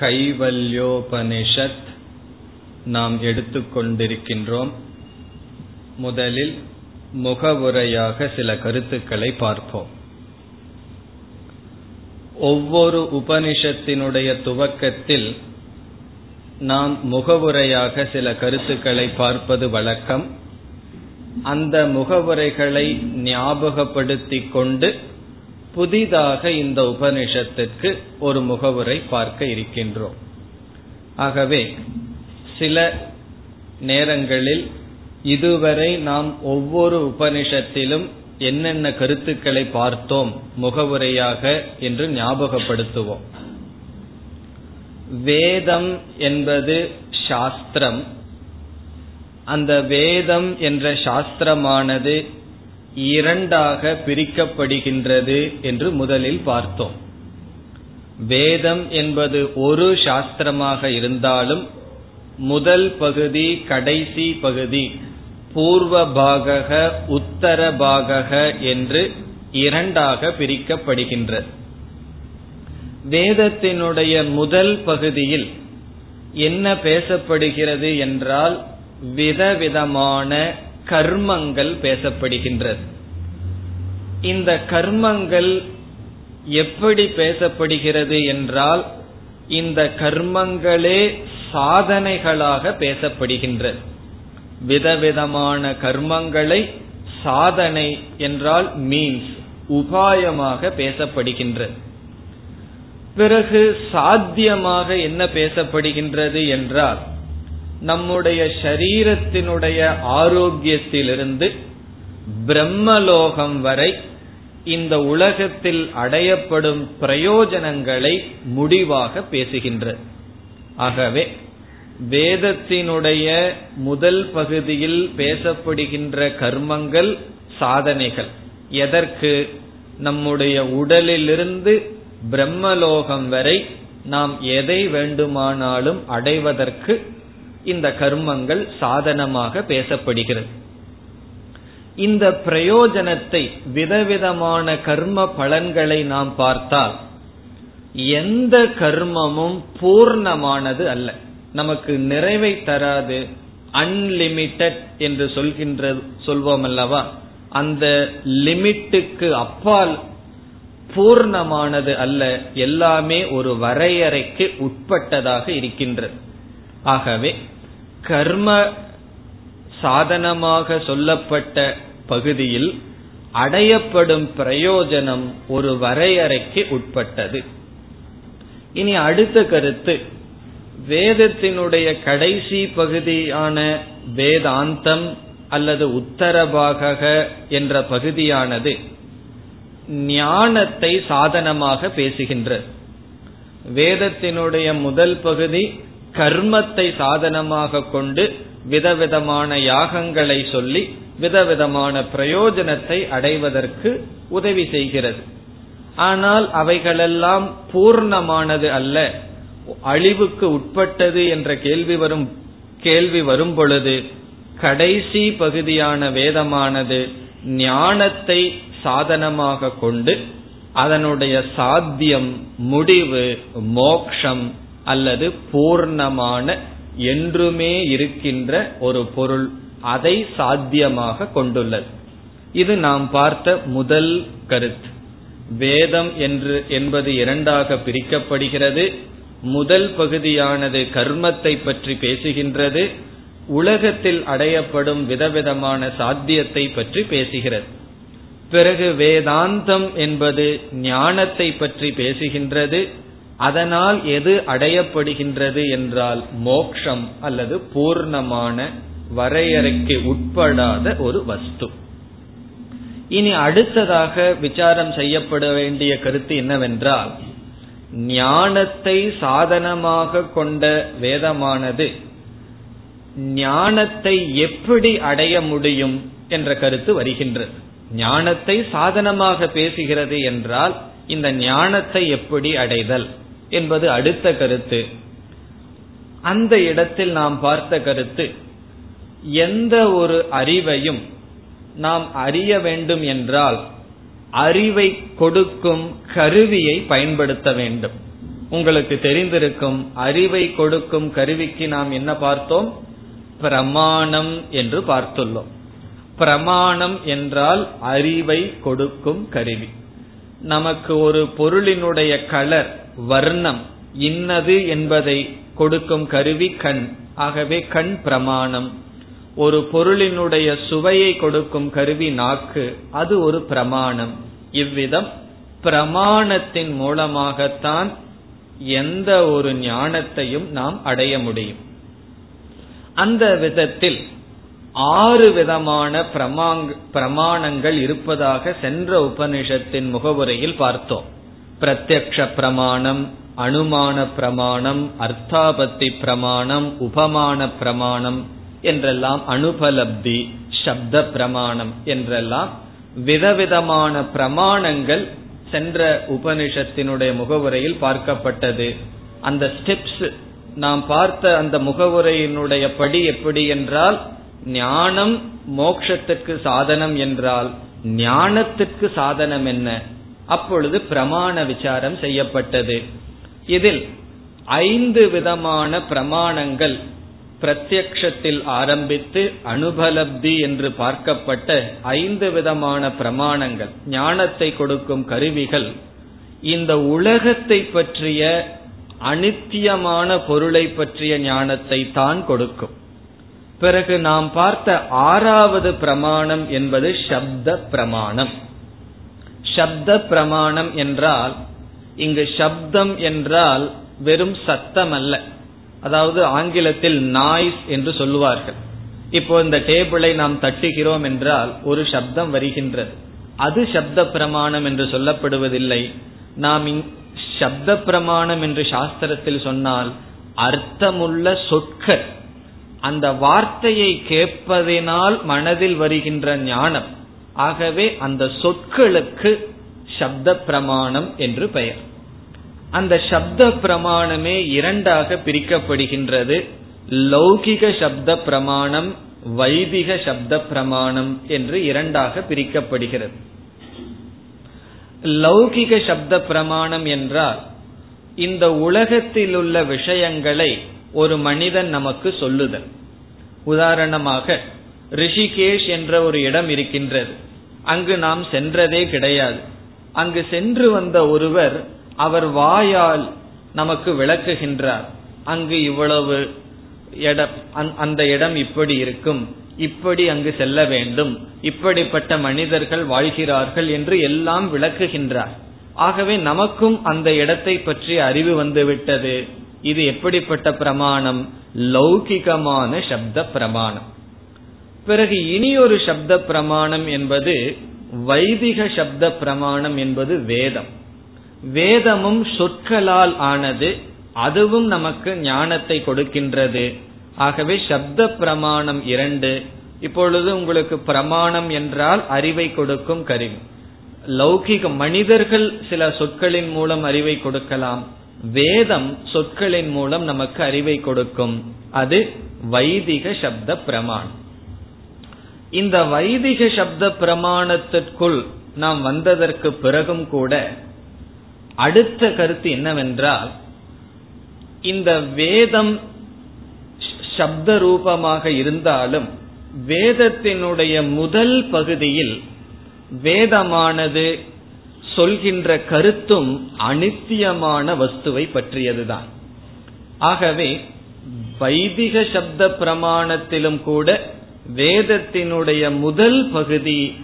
கைவல்யோபனிஷத் நாம் எடுத்துக்கொண்டிருக்கின்றோம். முதலில் முகவுரையாக சில கருத்துக்களை பார்ப்போம். ஒவ்வொரு உபனிஷத்தினுடைய துவக்கத்தில் நாம் முகவுரையாக சில கருத்துக்களை பார்ப்பது வழக்கம். அந்த முகவுரைகளை ஞாபகப்படுத்திக் கொண்டு புதிதாக இந்த உபனிஷத்திற்கு ஒரு முகவுரை பார்க்க இருக்கின்றோம். ஆகவே சில நேரங்களில் இதுவரை நாம் ஒவ்வொரு உபனிஷத்திலும் என்னென்ன கருத்துக்களை பார்த்தோம் முகவுரையாக என்று ஞாபகப்படுத்துவோம். வேதம் என்பது சாஸ்திரம். அந்த வேதம் என்ற சாஸ்திரமானது இரண்டாக பிரிக்கப்படுகின்றது என்று முதலில் பார்த்தோம். வேதம் என்பது ஒரு சாஸ்திரமாக இருந்தாலும் முதல் பகுதி கடைசி பகுதி பூர்வ பாகக உத்தர பாகக என்று இரண்டாக பிரிக்கப்படுகின்றது. வேதத்தினுடைய முதல் பகுதியில் என்ன பேசப்படுகிறது என்றால் விதவிதமான கர்மங்கள் பேசப்படுகின்றது. இந்த கர்மங்கள் எப்படி பேசப்படுகிறது என்றால் இந்த கர்மங்களே சாதனைகளாக பேசப்படுகின்றது. விதவிதமான கர்மங்களை சாதனை என்றால் மீன்ஸ் உபாயமாக பேசப்படுகின்றது. பிறகு சாத்தியமாக என்ன பேசப்படுகின்றது என்றால் நம்முடைய சரீரத்தினுடைய ஆரோக்கியத்திலிருந்து பிரம்மலோகம் வரை இந்த உலகத்தில் அடையப்படும் பிரயோஜனங்களை முடிவாக பேசுகின்றது ஆகவே வேதத்தினுடைய முதல் பகுதியில் பேசப்படுகின்ற கர்மங்கள் சாதனைகள். எதற்கு? நம்முடைய உடலிலிருந்து பிரம்மலோகம் வரை நாம் எதை வேண்டுமானாலும் அடைவதற்கு இந்த கர்மங்கள் சாதனமாக பேசப்படுகிறது. இந்த பிரயோஜனத்தை விதவிதமான கர்ம பலன்களை நாம் பார்த்தால் எந்த கர்மமும் பூர்ணமானது அல்ல. நமக்கு நிறைவை தராது அன்லிமிட்டெட் என்று சொல்கின்ற சொல்வோம் அல்லவா? அந்த லிமிட்டுக்கு அப்பால் பூர்ணமானது அல்ல எல்லாமே ஒரு வரையறைக்கு உட்பட்டதாக இருக்கின்றது. ஆகவே கர்ம சாதனமாக சொல்லப்பட்ட பகுதியில் அடையப்படும் பிரயோஜனம் ஒரு வரையறைக்கு உட்பட்டது. இனி அடுத்த கருத்து. வேதத்தினுடைய கடைசி பகுதியான வேதாந்தம் அல்லது உத்தரபாக என்ற பகுதியானது ஞானத்தை சாதனமாக பேசுகின்றது வேதத்தினுடைய முதல் பகுதி கர்மத்தை சாதனமாக கொண்டு விதவிதமான யாகங்களை சொல்லி விதவிதமான பிரயோஜனத்தை அடைவதற்கு உதவி செய்கிறது. ஆனால் அவைகளெல்லாம் பூர்ணமானது அல்ல. அழிவுக்கு உட்பட்டது என்ற கேள்வி வரும் கேள்வி வரும் பொழுது கடைசி பகுதியான வேதமானது ஞானத்தை சாதனமாக கொண்டு அதனுடைய சாத்தியம் முடிவு மோக்ஷம் அல்லது பூர்ணமான என்றுமே இருக்கின்ற ஒரு பொருள் அதை சாத்தியமாக கொண்டுள்ளது. இது நாம் பார்த்த முதல் கருத்து. வேதம் என்று என்பது இரண்டாக பிரிக்கப்படுகிறது. முதல் பகுதியானது கர்மத்தை பற்றி பேசுகின்றது. உலகத்தில் அடையப்படும் விதவிதமான சாத்தியத்தை பற்றி பேசுகிறது. பிறகு வேதாந்தம் என்பது ஞானத்தை பற்றி பேசுகின்றது. அதனால் எது அடையப்படுகின்றது என்றால் மோக்ஷம் அல்லது பூர்ணமான வரையறைக்கு உட்படாத ஒரு வஸ்து. இனி அடுத்ததாக விசாரம் செய்யப்பட வேண்டிய கருத்து என்னவென்றால் ஞானத்தை சாதனமாக கொண்ட வேதமானது ஞானத்தை எப்படி அடைய முடியும் என்ற கருத்து வருகின்றது. ஞானத்தை சாதனமாக பேசுகிறது என்றால் இந்த ஞானத்தை எப்படி அடைதல்? என்பது அடுத்த கருத்து. அந்த இடத்தில் நாம் பார்த்த கருத்து எந்த ஒரு அறிவையும் நாம் அறிய வேண்டும் என்றால் அறிவை கொடுக்கும் கருவியை பயன்படுத்த வேண்டும். உங்களுக்கு தெரிந்திருக்கும் அறிவை கொடுக்கும் கருவிக்கு நாம் என்ன பார்த்தோம்? பிரமாணம் என்று பார்த்துள்ளோம். பிரமாணம் என்றால் அறிவை கொடுக்கும் கருவி. நமக்கு ஒரு பொருளினுடைய கலர் வர்ணம் இன்னது என்பதை கொடுக்கும் கருவி கண். ஆகவே கண் பிரமாணம். ஒரு பொருளினுடைய சுவையை கொடுக்கும் கருவி நாக்கு. அது ஒரு பிரமாணம். இவ்விதம் பிரமாணத்தின் மூலமாகத்தான் எந்த ஒரு ஞானத்தையும் நாம் அடைய முடியும். அந்த விதத்தில் ஆறு விதமான பிரமாணங்கள் இருப்பதாக சென்ற உபனிஷத்தின் முகவுரையில் பார்த்தோம். பிரத்யக்ஷ பிரமாணம் அனுமான பிரமாணம் அர்த்தாபத்தி பிரமாணம் உபமான பிரமாணம் என்றெல்லாம் அனுபலப்தி சப்த பிரமாணம் என்றெல்லாம் விதவிதமான பிரமாணங்கள் சென்ற உபனிஷத்தினுடைய முகவுரையில் பார்க்கப்பட்டது. அந்த ஸ்டெப்ஸ் நாம் பார்த்த அந்த முகவுரையினுடைய படி எப்படி என்றால் ஞானம் மோக்ஷத்திற்கு சாதனம் என்றால் ஞானத்திற்கு சாதனம் என்ன? அப்பொழுது பிரமாண விசாரம் செய்யப்பட்டது. இதில் ஐந்து விதமான பிரமாணங்கள் பிரத்யக்ஷத்தில் ஆரம்பித்து அனுபலப்தி என்று பார்க்கப்பட்ட ஐந்து விதமான பிரமாணங்கள். ஞானத்தை கொடுக்கும் கருவிகள். இந்த உலகத்தை பற்றிய அனித்தியமான பொருளை பற்றிய ஞானத்தை தான் கொடுக்கும். பிறகு நாம் பார்த்த ஆறாவது பிரமாணம் என்பது சப்த பிரமாணம். சப்த பிரமாணம் என்றால் இங்கு சப்தம் என்றால் வெறும் சத்தம் அல்ல அதாவது ஆங்கிலத்தில் நாய்ஸ் என்று சொல்லுவார்கள். இப்போ இந்த டேபிளை நாம் தட்டுகிறோம் என்றால் ஒரு சப்தம் வருகின்றது. அது சப்த பிரமாணம் என்று சொல்லப்படுவதில்லை. நாம் சப்த பிரமாணம் என்று சாஸ்திரத்தில் சொன்னால் அர்த்தமுள்ள சொற்கள். அந்த வார்த்தையை கேட்பதினால் மனதில் வருகின்ற ஞானம். ஆகவே அந்த சொற்களுக்கு சப்த பிரமாணம் என்று பெயர். அந்த சப்த பிரமாணமே இரண்டாக பிரிக்கப்படுகின்றது. லௌகிக சப்த பிரமாணம் வைதிக சப்த பிரமாணம் என்று இரண்டாக பிரிக்கப்படுகிறது. லௌகிக சப்த பிரமாணம் என்றால் இந்த உலகத்தில் உள்ள விஷயங்களை ஒரு மனிதன் நமக்கு சொல்லுதல். உதாரணமாக ரிஷிகேஷ் என்ற ஒரு இடம் இருக்கின்றது. அங்கு நாம் சென்றதே கிடையாது. அங்கு சென்று வந்த ஒருவர் அவர் வாயால் நமக்கு விளக்குகின்றார். அங்கு இவ்வளவு இடம் அந்த இடம் இப்படி இருக்கும். இப்படி அங்கு செல்ல வேண்டும். இப்படிப்பட்ட மனிதர்கள் வாழ்கிறார்கள் என்று எல்லாம் விளக்குகின்றார். ஆகவே நமக்கும் அந்த இடத்தை பற்றி அறிவு வந்துவிட்டது. இது எப்படிப்பட்ட பிரமாணம்? லௌகிகமான சப்த பிரமாணம். பிறகு இனி ஒரு சப்த பிரமாணம் என்பது வைதிக சப்த பிரமாணம் என்பது வேதம். வேதமும் சொற்களால் ஆனது அதுவும் நமக்கு ஞானத்தை கொடுக்கின்றது. ஆகவே சப்த பிரமாணம் இரண்டு இப்பொழுது உங்களுக்கு பிரமாணம் என்றால் அறிவை கொடுக்கும் கருவி. லௌகிக மனிதர்கள் சில சொற்களின் மூலம் அறிவை கொடுக்கலாம். வேதம் சொற்களின் மூலம் நமக்கு அறிவை கொடுக்கும். அது வைதிக சப்த பிரமாணம். இந்த வைதிக சப்த பிரமாணத்திற்குள் நாம் வந்ததற்கு பிறகும் கூட அடுத்த கருத்து என்னவென்றால் இந்த வேதம் சப்த ரூபமாக இருந்தாலும் வேதத்தினுடைய முதல் பகுதியில் வேதமானது சொல்கின்ற கருத்தும் அனித்தியமான வஸ்துவை பற்றியதுதான். ஆகவே வைதிக சப்த பிரமாணத்திலும் கூட வேதத்தினுடைய முதல் பகுதி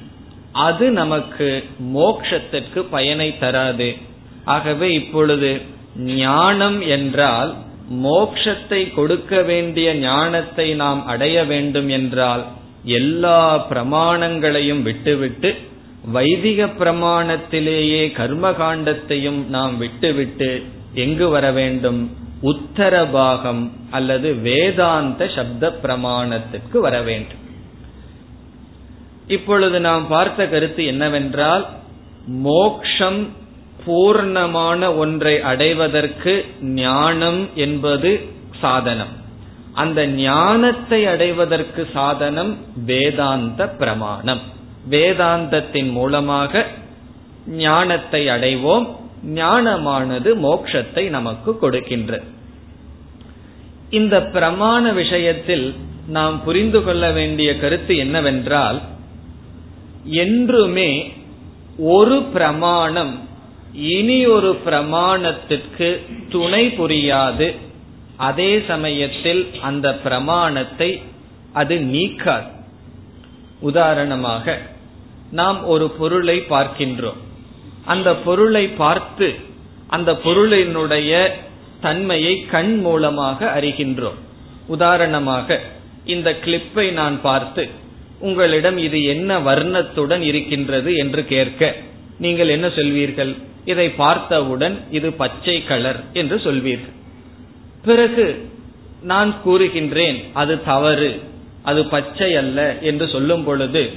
அது நமக்கு மோக்ஷத்திற்கு பயனை தராது. ஆகவே இப்பொழுது ஞானம் என்றால் மோக்ஷத்தை கொடுக்க வேண்டிய ஞானத்தை நாம் அடைய வேண்டும் என்றால் எல்லா பிரமாணங்களையும் விட்டுவிட்டு வைதிக பிரமாணத்திலேயே கர்மகாண்டத்தையும் நாம் விட்டுவிட்டு எங்கு வர வேண்டும்? உத்தரபாகம் அல்லது வேதாந்த சப்த பிரமாணத்திற்கு வர வேண்டும். இப்பொழுது நாம் பார்த்த கருத்து என்னவென்றால் மோக்ஷம் பூர்ணமான ஒன்றை அடைவதற்கு ஞானம் என்பது சாதனம். அந்த ஞானத்தை அடைவதற்கு சாதனம் வேதாந்த பிரமாணம். வேதாந்தத்தின் மூலமாக ஞானத்தை அடைவோம். ஞானமானது மோட்சத்தை நமக்கு கொடுக்கின்றது இந்த பிரமாண விஷயத்தில் நாம் புரிந்து கொள்ள வேண்டிய கருத்து என்னவென்றால் என்றுமே ஒரு பிரமாணம் இனி ஒரு பிரமாணத்திற்கு துணை புரியாது. அதே சமயத்தில் அந்த பிரமாணத்தை அது நீக்காது. உதாரணமாக நாம் ஒரு பொருளை பார்க்கின்றோம். அந்த பொருளை பார்த்து அந்த பொருளினுடைய தன்மையை கண் மூலமாக அறிகின்றோம். உதாரணமாக இந்த கிளிப்பை நான் பார்த்து உங்களிடம் இது என்ன வர்ணத்துடன் இருக்கின்றது என்று கேட்க நீங்கள் என்ன சொல்வீர்கள்? இதை பார்த்தவுடன் இது பச்சை கலர் என்று சொல்வீர்கள். பிறகு நான் கூறுகின்றேன் அது தவறு அது பச்சை அல்ல என்று சொல்லும் பொழுது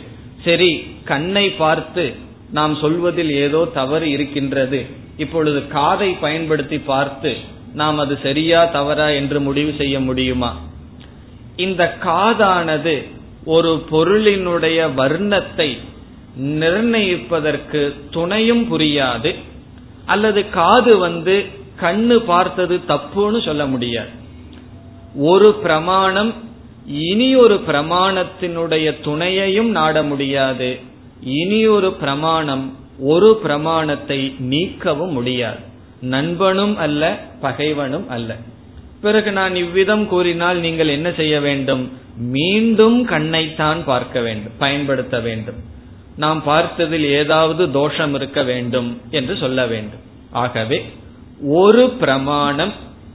சரி கண்ணை பார்த்து நாம் சொல்வதில் ஏதோ தவறு இருக்கின்றது. இப்பொழுது காதை பயன்படுத்தி பார்த்து நாம் அது சரியா தவறா என்று முடிவு செய்ய முடியுமா? இந்த காதானது ஒரு பொருளினுடைய வர்ணத்தை நிர்ணயிப்பதற்கு துணையும் புரியாது. அல்லது காது வந்து கண்ணு பார்த்தது தப்புன்னு சொல்ல முடியாது. ஒரு பிரமாணம் இனி ஒரு பிரமாணத்தினுடைய துணையையும் நாட முடியாது. இனி ஒரு பிரமாணம் ஒரு பிரமாணத்தை நீக்கவும் முடியாது. நண்பனும் அல்ல பகைவனும் அல்ல. பிறகு நான் இவ்விதம் கூறினால் நீங்கள் என்ன செய்ய வேண்டும்? மீண்டும் கண்ணைத்தான் பார்க்க வேண்டும் பயன்படுத்த வேண்டும். நாம் பார்த்ததில் ஏதாவது தோஷம் இருக்க வேண்டும் என்று சொல்ல வேண்டும். ஆகவே ஒரு பிரமாணம்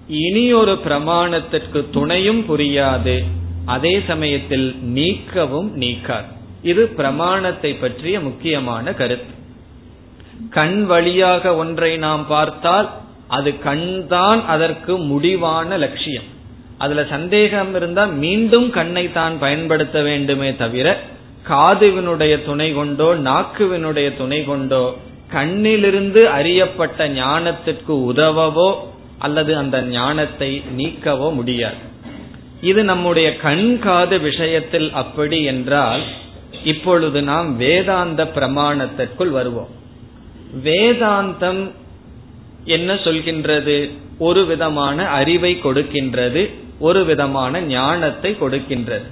இனி ஒரு பிரமாணத்திற்கு துணையும் புரியாது. அதே சமயத்தில் நீக்கவும் நீக்காது. இது பிரமாணத்தை பற்றிய முக்கியமான கருத்து. கண் வழியாக ஒன்றை நாம் பார்த்தால் அது கண்தான் அதற்கு முடிவான லட்சியம். அதுல சந்தேகம் இருந்தால் மீண்டும் கண்ணை தான் பயன்படுத்த வேண்டுமே தவிர காதுவினுடைய துணை கொண்டோ நாக்குவினுடைய துணை கொண்டோ கண்ணிலிருந்து அறியப்பட்ட ஞானத்திற்கு உதவவோ அல்லது அந்த ஞானத்தை நீக்கவோ முடியாது. இது நம்முடைய கண் காது விஷயத்தில் அப்படி என்றால் இப்பொழுது நாம் வேதாந்த பிரமாணத்திற்குள் வருவோம். வேதாந்தம் என்ன சொல்கின்றது? ஒரு விதமான அறிவை கொடுக்கின்றது ஒரு விதமான ஞானத்தை கொடுக்கின்றது.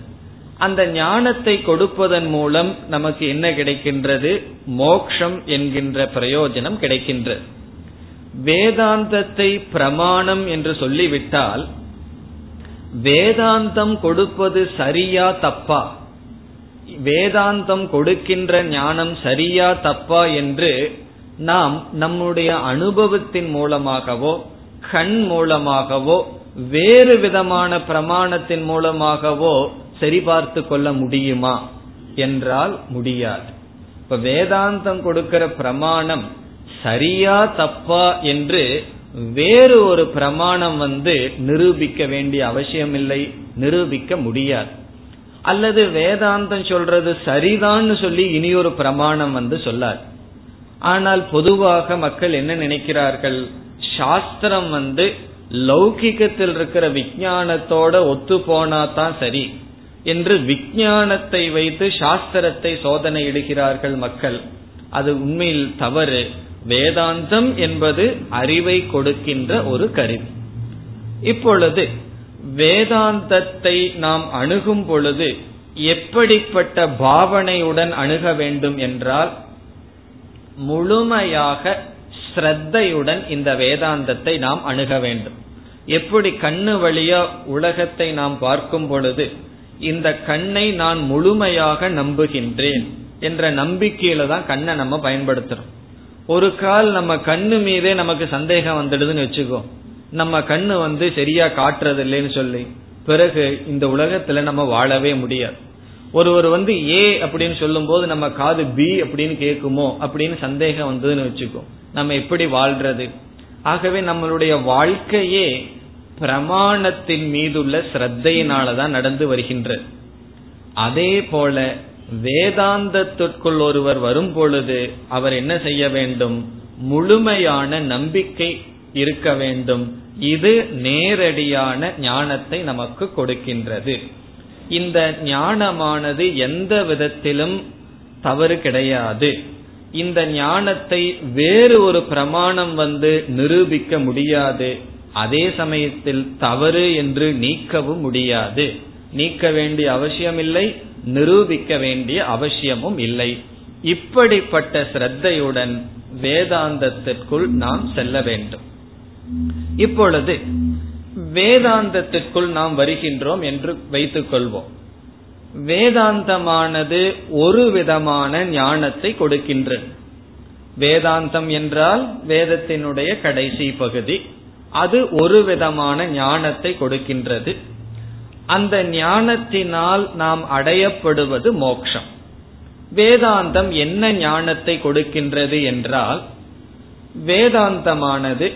அந்த ஞானத்தை கொடுப்பதன் மூலம் நமக்கு என்ன கிடைக்கின்றது? மோக்ஷம் என்கின்ற பிரயோஜனம் கிடைக்கின்றது. வேதாந்தத்தை பிரமாணம் என்று சொல்லிவிட்டால் வேதாந்தம் கொடுப்பது சரியா தப்பா? வேதாந்தம் கொடுக்கின்ற ஞானம் சரியா தப்பா என்று நாம் நம்முடைய அனுபவத்தின் மூலமாகவோ கண் மூலமாகவோ வேறு விதமான பிரமாணத்தின் மூலமாகவோ சரிபார்த்து கொள்ள முடியுமா? என்றால் முடியாது. இப்ப வேதாந்தம் கொடுக்கிற பிரமாணம் சரியா தப்பா என்று வேறு ஒரு பிரமாணம் வந்து நிரூபிக்க வேண்டிய அவசியம் இல்லை நிரூபிக்க முடியாது. அல்லது வேதாந்தம் சொல்றது சரிதான்னு சொல்லி இனி ஒரு பிரமாணம் வந்து சொல்லார். ஆனால் பொதுவாக மக்கள் என்ன நினைக்கிறார்கள்? சாஸ்திரம் வந்து லௌகிகத்தில் இருக்கிற விஞ்ஞானத்தோட ஒத்து போனா தான் சரி என்று விஞ்ஞானத்தை வைத்து சாஸ்திரத்தை சோதனை இடுகிறார்கள் மக்கள். அது உண்மையில் தவறு. வேதாந்தம் என்பது அறிவை கொடுக்கின்ற ஒரு கருவி. இப்பொழுது வேதாந்தத்தை நாம் அணுகும் பொழுது எப்படிப்பட்ட பாவனையுடன் அணுக வேண்டும் என்றால் முழுமையாக ஸ்ரத்தையுடன் இந்த வேதாந்தத்தை நாம் அணுக வேண்டும். எப்படி கண்ணு வழியா உலகத்தை நாம் பார்க்கும் பொழுது இந்த கண்ணை நான் முழுமையாக நம்புகின்றேன் என்ற நம்பிக்கையில தான் கண்ணை நம்ம பயன்படுத்துறோம். ஒரு கால் நம்ம கண்ணு மீதே நமக்கு சந்தேகம் வந்துடுதுன்னு வச்சுக்கோ நம்ம கண்ணு வந்து சரியா காட்டுறது இல்லைன்னு சொல்லி பிறகு இந்த உலகத்துல நம்ம வாழவே முடியாது. ஒருவர் வந்து ஏ அப்படின்னு சொல்லும் போது நம்ம காது பி அப்படின்னு கேட்குமோ அப்படின்னு சந்தேகம் வந்ததுன்னு வச்சுக்கோ நம்ம எப்படி வாழ்றது? ஆகவே நம்மளுடைய வாழ்க்கையே பிரமாணத்தின் மீதுள்ள ஸ்ரத்தையினாலதான் நடந்து வருகின்றது அதே போல வேதாந்தத்திற்குள் ஒருவர் வரும் பொழுது அவர் என்ன செய்ய வேண்டும்? முழுமையான நம்பிக்கை இருக்க வேண்டும். இது நேரடியான ஞானத்தை நமக்கு கொடுக்கின்றது. இந்த ஞானமானது எந்த விதத்திலும் தவறு கிடையாது. இந்த ஞானத்தை வேறு ஒரு பிரமாணம் வந்து நிரூபிக்க முடியாது. அதே சமயத்தில் தவறு என்று நீக்கவும் முடியாது. நீக்க வேண்டிய அவசியம் இல்லை நிரூபிக்க வேண்டிய அவசியமும் இல்லை. இப்படிப்பட்ட சிரத்தையுடன் வேதாந்தத்திற்குள் நாம் செல்ல வேண்டும். இப்பொழுது வேதாந்தத்திற்குள் நாம் வருகின்றோம் என்று வைத்துக் கொள்வோம். வேதாந்தமானது ஒரு விதமான ஞானத்தை கொடுக்கின்றது. வேதாந்தம் என்றால் வேதத்தினுடைய கடைசி பகுதி. அது ஒரு விதமான ஞானத்தை கொடுக்கின்றது. அந்த ஞானத்தினால் நாம் அடையப்படுவது மோக்ஷம். வேதாந்தம் என்ன ஞானத்தை கொடுக்கின்றது என்றால் வேதாந்தமானது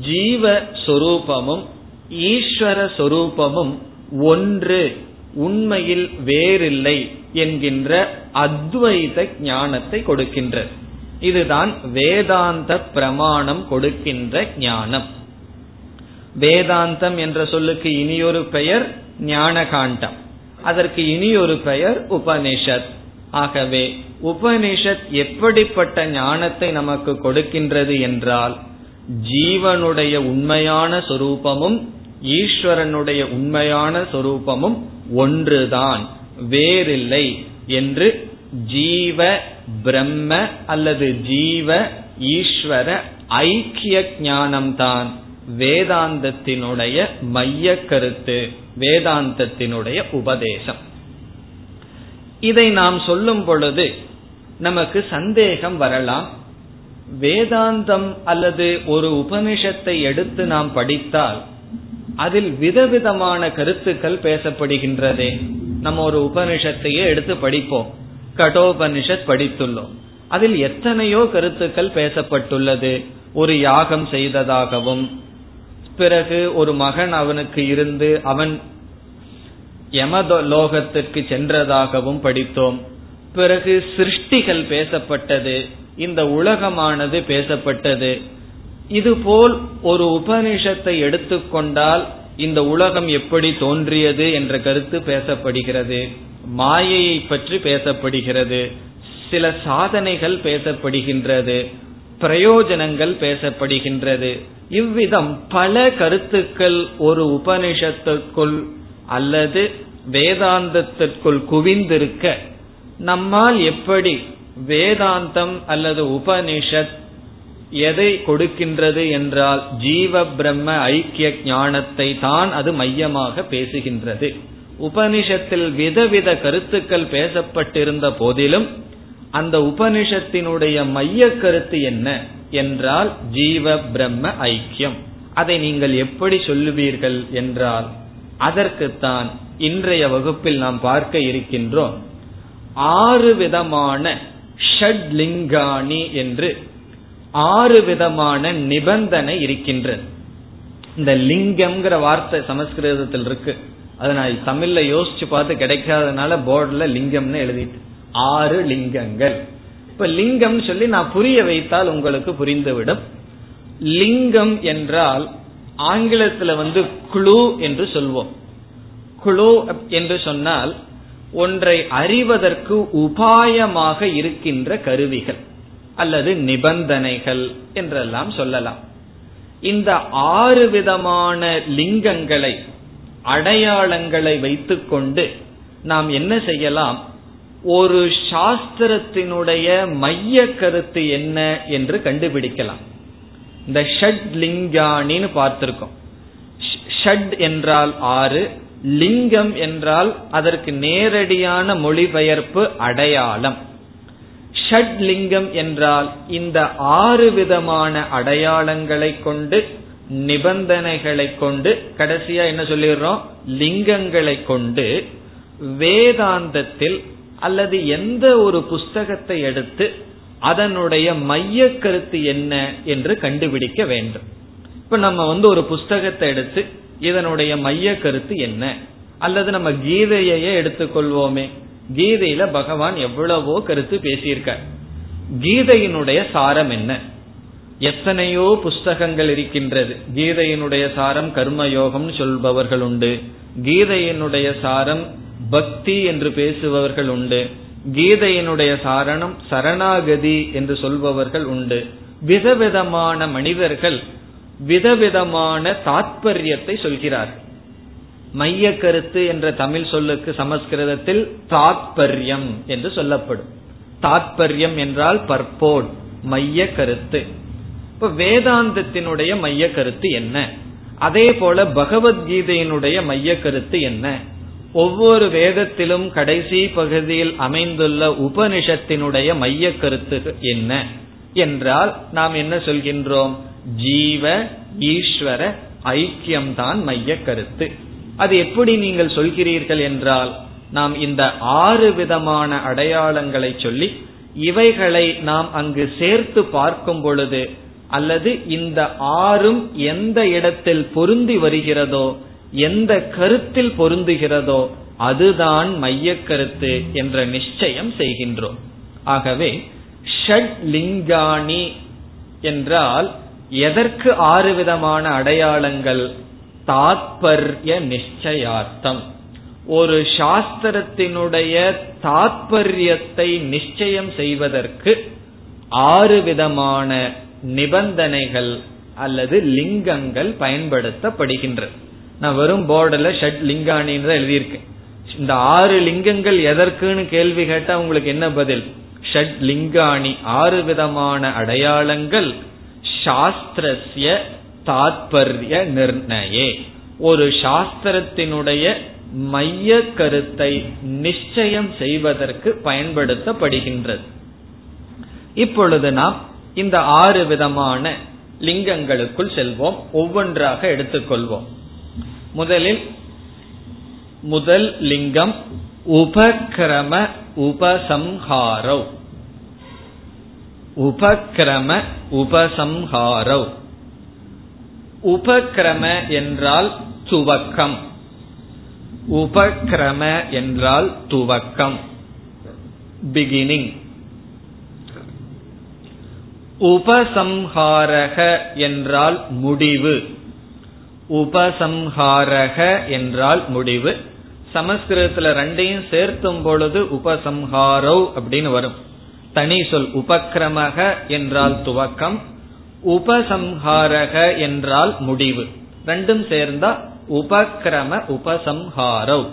ஜீவ சொரூபமும் ஈஸ்வர சொரூபமும் ஒன்று உண்மையில் வேறில்லை என்கின்ற அத்வைத ஞானத்தை கொடுக்கின்றது இதுதான் வேதாந்த பிரமாணம் கொடுக்கின்ற ஞானம். வேதாந்தம் என்ற சொல்லுக்கு இனியொரு பெயர் ஞானகாண்டம். அதற்கு இனியொரு பெயர் உபனிஷத். ஆகவே உபனிஷத் எப்படிப்பட்ட ஞானத்தை நமக்கு கொடுக்கின்றது என்றால் ஜீவனுடைய உண்மையான சொரூபமும் ஈஸ்வரனுடைய உண்மையான சொரூபமும் ஒன்றுதான் வேறில்லை என்று ஜீவ பிரம்ம அல்லது ஜீவ ஈஸ்வர ஐக்கிய ஞானம்தான் வேதாந்தத்தினுடைய மைய கருத்து வேதாந்தத்தினுடைய உபதேசம். இதை நாம் சொல்லும் பொழுது நமக்கு சந்தேகம் வரலாம். வேதாந்தம் அல்லது ஒரு உபனிஷத்தை எடுத்து நாம் படித்தால் அதில் விதவிதமான கருத்துக்கள் பேசப்படுகின்றதே. நம்ம ஒரு உபனிஷத்தையே எடுத்து படிப்போம். கடோபனிஷத் படித்துள்ளோம். அதில் எத்தனையோ கருத்துக்கள் பேசப்பட்டுள்ளது. ஒரு யாகம் செய்ததாகவும் பிறகு ஒரு மகன் அவனுக்கு இருந்து அவன் யமலோகத்திற்கு சென்றதாகவும் படித்தோம். பிறகு சிருஷ்டிகள் பேசப்பட்டது. இந்த உலகமானது பேசப்பட்டது. இதுபோல் ஒரு உபனிஷத்தை எடுத்துக்கொண்டால் இந்த உலகம் எப்படி தோன்றியது என்ற கருத்து பேசப்படுகிறது. மாயையை பற்றி பேசப்படுகிறது. சில சாதனைகள் பேசப்படுகின்றது. பிரயோஜனங்கள் பேசப்படுகின்றது. இவ்விதம் பல கருத்துக்கள் ஒரு உபனிஷத்துக்குள் அல்லது வேதாந்தத்திற்குள் குவிந்திருக்க நம்மால் எப்படி வேதாந்தம் அல்லது உபனிஷத் எதை கொடுக்கின்றது என்றால் ஜீவ பிரம்ம ஐக்கிய ஞானத்தை தான் அது மையமாக பேசுகின்றது. உபனிஷத்தில் விதவித கருத்துக்கள் பேசப்பட்டிருந்த போதிலும் அந்த உபனிஷத்தினுடைய மைய கருத்து என்ன என்றால் ஜீவ பிரம்ம ஐக்கியம். அதை நீங்கள் எப்படி சொல்லுவீர்கள் என்றால் அதற்குத்தான் இன்றைய வகுப்பில் நாம் பார்க்க இருக்கின்றோம். ஆறு விதமான ஷட்லிங்காணி என்று ஆறு விதமான நிபந்தனை இருக்கின்றது இந்த லிங்கம்ங்கிற வார்த்தை சமஸ்கிருதத்தில் இருக்கு. அதை நான் தமிழ்ல யோசிச்சு பார்த்து கிடைக்காதனால போர்டில் லிங்கம்னு எழுதிட்டு. ஆறு லிங்கங்கள். இப்ப லிங்கம் சொல்லி நான் புரிய வைத்தால் உங்களுக்கு புரிந்துவிடும். லிங்கம் என்றால் ஆங்கிலத்துல வந்து குழு என்று சொல்வோம். குழு என்று சொன்னால் ஒன்றை அறிவதற்கு உபாயமாக இருக்கின்ற கருவிகள் அல்லது நிபந்தனைகள் என்றெல்லாம் சொல்லலாம். இந்த ஆறு விதமான லிங்கங்களை அடையாளங்களை வைத்துக்கொண்டு நாம் என்ன செய்யலாம்? ஒரு சாஸ்திரத்தினுடைய மைய கருத்து என்ன என்று கண்டுபிடிக்கலாம். இந்த ஷட் லிங்கானின்னு பார்த்திருக்கோம். ஷட் என்றால் ஆறு லிங்கம் என்றால் அதற்கு நேரடியான மொழிபெயர்ப்பு அடையாளம். ஷட் லிங்கம் என்றால் இந்த ஆறு விதமான அடையாளங்களை கொண்டு நிபந்தனைகளை கொண்டு கடைசியா என்ன சொல்லிடுறோம்? லிங்கங்களை கொண்டு வேதாந்தத்தில் அல்லது எந்த ஒரு புஸ்தகத்தை எடுத்து அதனுடைய மைய கருத்து என்ன என்று கண்டுபிடிக்க வேண்டும். இப்ப நம்ம வந்து ஒரு புஸ்தகத்தை எடுத்து இதனுடைய மைய கருத்து என்ன? அல்லது நம்ம கீதையையே எடுத்துக்கொள்வோமே? கீதையில பகவான் எவ்வளவோ கருத்து பேசியிருக்கார். கீதையினுடைய சாரம் என்ன? எத்தனையோ புஸ்தகங்கள் இருக்கின்றது. கீதையினுடைய சாரம் கர்மயோகம்னு சொல்பவர்கள் உண்டு. கீதையினுடைய சாரம் பக்தி என்று பேசுபவர்கள் உண்டு. கீதையினுடைய சாரணம் சரணாகதி என்று சொல்பவர்கள் உண்டு. விதவிதமான மனிதர்கள் விதவிதமான தாத்பரியத்தை சொல்கிறார்கள் மைய கருத்து என்ற தமிழ் சொல்லுக்கு சமஸ்கிருதத்தில் தாத்பரியம் என்று சொல்லப்படும். தாத்பரியம் என்றால் பற்போட் மைய கருத்து. இப்ப வேதாந்தத்தினுடைய மைய கருத்து என்ன? அதே போல பகவத்கீதையினுடைய மைய கருத்து என்ன? ஒவ்வொரு வேதத்திலும் கடைசி பகுதியில் அமைந்துள்ள உபனிஷத்தினுடைய மைய கருத்து என்ன? என்றால் நாம் என்ன சொல்கின்றோம்? ஜீவ ஈஸ்வர ஐக்கியம்தான் மைய கருத்து அது எப்படி நீங்கள் சொல்கிறீர்கள் என்றால் நாம் இந்த ஆறு விதமான அடையாளங்களை சொல்லி இவைகளை நாம் அங்கு சேர்த்து பார்க்கும் பொழுது அல்லது இந்த ஆறும் எந்த இடத்தில் பொருந்தி வருகிறதோ எந்த கருத்தில் பொருந்துகிறதோ அதுதான் மைய கருத்து என்ற நிச்சயம் செய்கின்றோம். ஆகவே ஷட் லிங்காணி என்றால் எதற்கு ஆறு விதமான அடையாளங்கள்? தாத்பர்ய நிச்சயார்த்தம். ஒரு சாஸ்திரத்தினுடைய தாத்பரியத்தை நிச்சயம் செய்வதற்கு ஆறு விதமான நிபந்தனைகள் அல்லது லிங்கங்கள் பயன்படுத்தப்படுகின்றது நான் வெறும் போர்டில் ஷட் லிங்காணின்னு தான் எழுதியிருக்கேன் இந்த ஆறு லிங்கங்கள் எதற்குன்னு கேள்வி கேட்டா உங்களுக்கு என்ன பதில்? ஷட் லிங்காணி. ஆறு விதமான அடையாளங்கள் சாஸ்திரஸ்ய தாத்பரிய நிர்ணயே. ஒரு சாஸ்திரத்தினுடைய மைய கருத்தை நிச்சயம் செய்வதற்கு பயன்படுத்தப்படுகின்றது. இப்பொழுது நாம் இந்த ஆறு விதமான லிங்கங்களுக்குள் செல்வோம். ஒவ்வொன்றாக எடுத்துக்கொள்வோம். முதலில் முதல் லிங்கம் உபக்கிரம உபசம்ஹாரவ் உபக்கிரம உபசம்ஹாரவ் உபக்கிரம என்றால் துவக்கம். உபக்கிரம என்றால் துவக்கம். பிகினிங் உபசம்ஹாரக என்றால் முடிவு. உபசம்ஹாரக என்றால் முடிவு. சமஸ்கிருதத்துல ரெண்டையும் சேர்த்தும் பொழுது உபசம்ஹாரவ் அப்படின்னு வரும். தனி சொல் உபக்கிரமக என்றால் துவக்கம் உபசம்ஹாரக என்றால் முடிவு. ரெண்டும் சேர்ந்தா உபக்கிரம உபசம்ஹாரவ்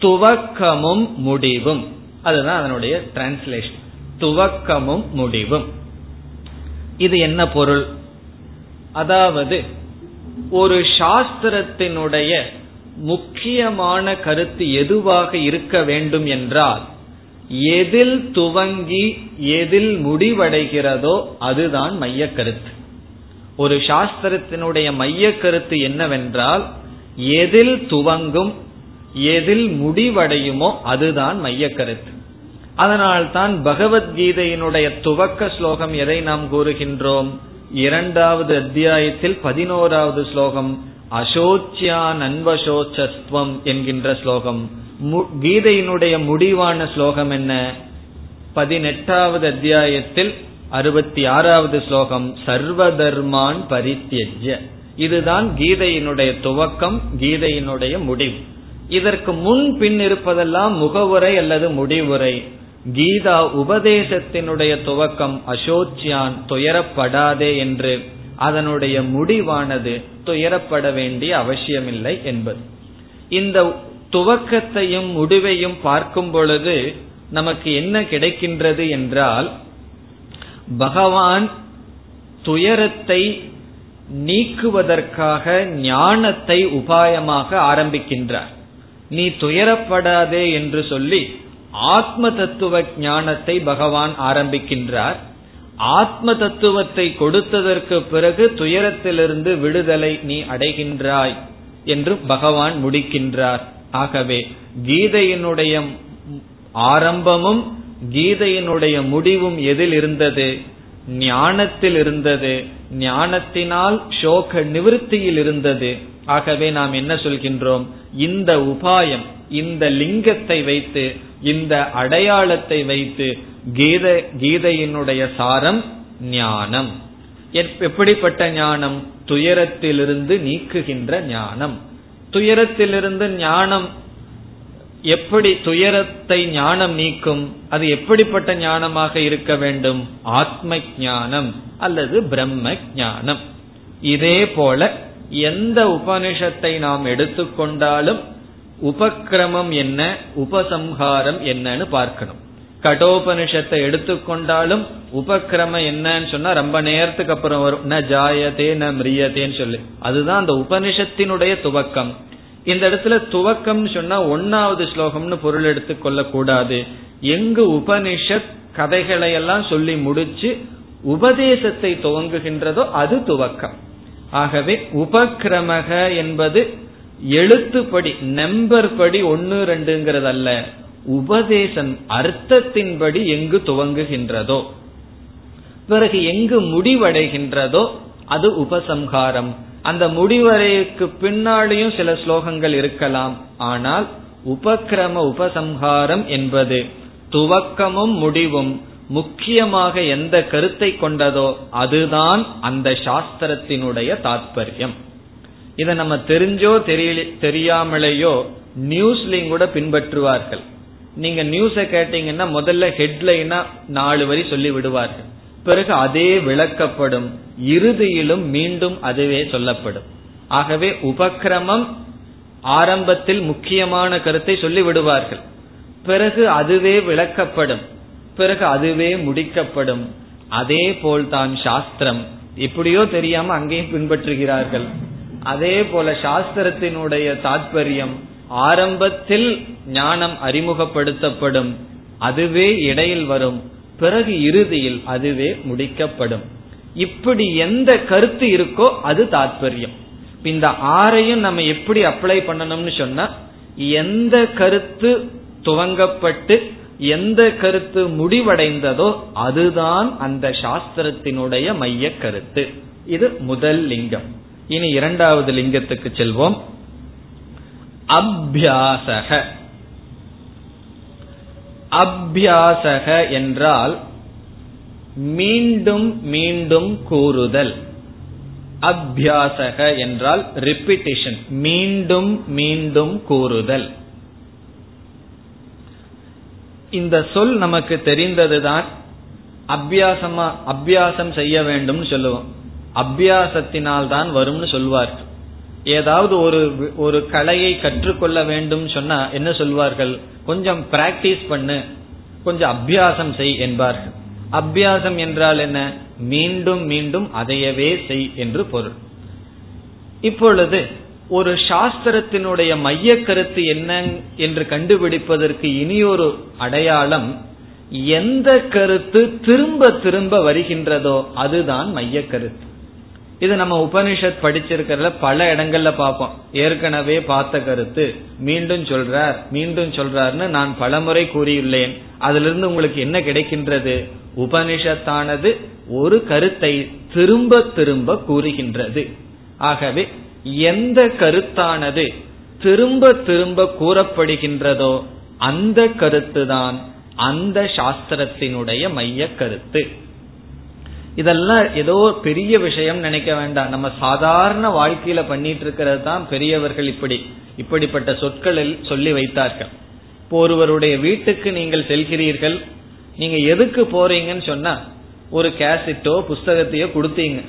துவக்கமும் முடிவும். அதுதான் அதனுடைய டிரான்ஸ்லேஷன் துவக்கமும் முடிவும். இது என்ன பொருள்? அதாவது ஒரு சாஸ்திரத்தினுடைய முக்கியமான கருத்து எதுவாக இருக்க வேண்டும் என்றால் எதில் துவங்கி எதில் முடிவடைகிறதோ அதுதான் மைய கருத்து ஒரு சாஸ்திரத்தினுடைய மைய கருத்து என்னவென்றால் எதில் துவங்கும் எதில் முடிவடையுமோ அதுதான் மைய கருத்து அதனால்தான் பகவத்கீதையினுடைய துவக்க ஸ்லோகம் எதை நாம் கூறுகின்றோம்? இரண்டாவது அத்தியாயத்தில் பதினோராவது ஸ்லோகம் அசோச்சியா நன்வசோச்சஸ்துவம் என்கின்ற ஸ்லோகம். கீதையினுடைய முடிவான ஸ்லோகம் என்ன? பதினெட்டாவது அத்தியாயத்தில் அறுபத்தி ஆறாவது ஸ்லோகம் சர்வதர்மான் பரித்தியஜ்ய இதுதான் கீதையினுடைய துவக்கம் கீதையினுடைய முடிவு. இதற்கு முன் பின் இருப்பதெல்லாம் முகவுரை அல்லது முடிவுரை. கீதா உபதேசத்தினுடைய துவக்கம் அசோச்சியான் துயரப்படாதே என்று. அதனுடைய முடிவானது துயரப்பட வேண்டிய அவசியமில்லை என்பது. இந்த துவக்கத்தையும் முடிவையும் பார்க்கும் பொழுது நமக்கு என்ன கிடைக்கின்றது என்றால் பகவான் துயரத்தை நீக்குவதற்காக ஞானத்தை உபாயமாக ஆரம்பிக்கின்றார். நீ துயரப்படாதே என்று சொல்லி ஆத்ம தத்துவ ஞானத்தை பகவான் ஆரம்பிக்கின்றார். ஆத்ம தத்துவத்தை கொடுத்ததற்கு பிறகு துயரத்திலிருந்து விடுதலை நீ அடைகின்றாய் என்று பகவான் முடிக்கின்றார். ஆகவே கீதையினுடைய ஆரம்பமும் கீதையினுடைய முடிவும் எதில் இருந்தது? ஞானத்தில் இருந்தது. ஞானத்தினால் சோக நிவிருத்தியில் இருந்தது. ஆகவே நாம் என்ன சொல்கின்றோம்? இந்த உபாயம் இந்த லிங்கத்தை வைத்து இந்த அடையாளத்தை வைத்து கீத கீதையினுடைய சாரம் ஞானம். எப்படிப்பட்ட ஞானம்? துயரத்திலிருந்து நீக்குகின்ற ஞானம். துயரத்திலிருந்து ஞானம் எப்படி துயரத்தை ஞானம் நீக்கும் அது எப்படிப்பட்ட ஞானமாக இருக்க வேண்டும்? ஆத்ம ஞானம் அல்லது பிரம்ம ஞானம் இதே போல எந்த உபனிஷத்தை நாம் எடுத்துக்கொண்டாலும் உபக்கிரமம் என்ன உபசம்ஹாரம் என்னன்னு பார்க்கணும். கடோபனிஷத்தை எடுத்துக்கொண்டாலும் உபக்கிரமம் என்னன்னு சொன்னா ரொம்ப நேரத்துக்கு அப்புறம் வரும். ந ஜாயதே ந மிரியதேன்னு சொல்லு. அதுதான் அந்த உபனிஷத்தினுடைய துவக்கம். இந்த இடத்துல துவக்கம்னு சொன்னா ஒன்னாவது ஸ்லோகம்னு பொருள் எடுத்துக்கொள்ள கூடாது எங்கு உபனிஷத் கதைகளை எல்லாம் சொல்லி முடிச்சு உபதேசத்தை துவங்குகின்றதோ அது துவக்கம். ஆகவே உபக்கிரமக என்பது எழுத்துப்படி நம்பர் படி ஒன்னு ரெண்டுங்கிறதல்ல. உபதேசம் அர்த்தத்தின்படி எங்கு துவங்குகின்றதோ பிறகு எங்கு முடிவடைகின்றதோ அது உபசம்ஹாரம். அந்த முடிவரைக்கு பின்னாடியும் சில ஸ்லோகங்கள் இருக்கலாம். ஆனால் உபக்கிரம உபசம்ஹாரம் என்பது துவக்கமும் முடிவும் முக்கியமாக எந்த கருத்தை கொண்டதோ அதுதான் அந்த சாஸ்திரத்தினுடைய தாற்பயம் இதை நம்ம தெரிஞ்சோ தெரியாமலேயோ நியூஸ்லையும் கூட பின்பற்றுவார்கள். நீங்க நியூஸ கேட்டீங்கன்னா முதல்ல ஹெட்லைனா நாலு வரி சொல்லி விடுவார்கள். பிறகு அதே விளக்கப்படும். இறுதியிலும் மீண்டும் அதுவே சொல்லப்படும். ஆகவே உபக்கிரமம் ஆரம்பத்தில் முக்கியமான கருத்தை சொல்லி விடுவார்கள். பிறகு அதுவே விளக்கப்படும். பிறகு அதுவே முடிக்கப்படும். அதே போல்தான் சாஸ்திரம். எப்படியோ தெரியாம அங்கேயும் பின்பற்றுகிறார்கள். அதே போல சாஸ்திரத்தினுடைய தாற்பயம் ஆரம்பத்தில் ஞானம் அறிமுகப்படுத்தப்படும். அதுவே இடையில் வரும். பிறகு இறுதியில் அதுவே முடிக்கப்படும். இப்படி எந்த கருத்து இருக்கோ அது தாற்பயம் இந்த ஆறையும் நம்ம எப்படி அப்ளை பண்ணணும்னு சொன்னா எந்த கருத்து துவங்கப்பட்டு எந்த கருத்து முடிவடைந்ததோ அதுதான் அந்த சாஸ்திரத்தினுடைய மைய கருத்து. இது முதல் லிங்கம். இனி இரண்டாவது லிங்கத்துக்கு செல்வோம். அபியாசக. அபியாசக என்றால் மீண்டும் மீண்டும் கூறுதல். அபியாசக என்றால் ரிப்பிட்டிஷன் மீண்டும் மீண்டும் கூறுதல். இந்த சொல் நமக்கு தெரிந்ததுதான் அபியாசமா அபியாசம் செய்ய வேண்டும் சொல்லுவோம். அபியாசத்தினால் தான் வரும்னு சொல்வார்கள். ஏதாவது ஒரு ஒரு கலையை கற்றுக்கொள்ள வேண்டும் சொன்னா என்ன சொல்வார்கள்? கொஞ்சம் பிராக்டிஸ் பண்ணு. கொஞ்சம் அபியாசம் செய் என்பார்கள். அபியாசம் என்றால் என்ன? மீண்டும் மீண்டும் அதையவே செய் என்று பொருள். இப்பொழுது ஒரு சாஸ்திரத்தினுடைய மைய கருத்து என்ன என்று கண்டுபிடிப்பதற்கு இனியொரு அடையாளம் எந்த கருத்து திரும்ப திரும்ப வருகின்றதோ அதுதான் மைய கருத்து இது நம்ம உபனிஷத் படிச்சிருக்கிறதுல பல இடங்கள்ல பார்ப்போம். ஏற்கனவே பார்த்த கருத்து மீண்டும் சொல்றார் மீண்டும் சொல்றாருன்னு நான் பலமுறை கூறியுள்ளேன். அதிலிருந்து உங்களுக்கு என்ன கிடைக்கின்றது? உபனிஷத்தானது ஒரு கருத்தை திரும்ப திரும்ப கூறுகின்றது. ஆகவே எந்த கருத்தானது திரும்ப திரும்ப கூறப்படுகின்றதோ அந்த கருத்துதான் அந்த சாஸ்திரத்தினுடைய மைய கருத்து. இதெல்லாம் ஏதோ பெரிய விஷயம் நினைக்க வேண்டாம். நம்ம சாதாரண வாழ்க்கையில பண்ணிட்டு இருக்கிறது தான் பெரியவர்கள் இப்படி இப்படிப்பட்ட சொற்களில் சொல்லி வைத்தார்கள். இப்போ ஒருவருடைய வீட்டுக்கு நீங்கள் செல்கிறீர்கள் நீங்க எதுக்கு போறீங்கன்னு சொன்னா ஒரு கேசட்டோ புஸ்தகத்தையோ கொடுத்தீங்க.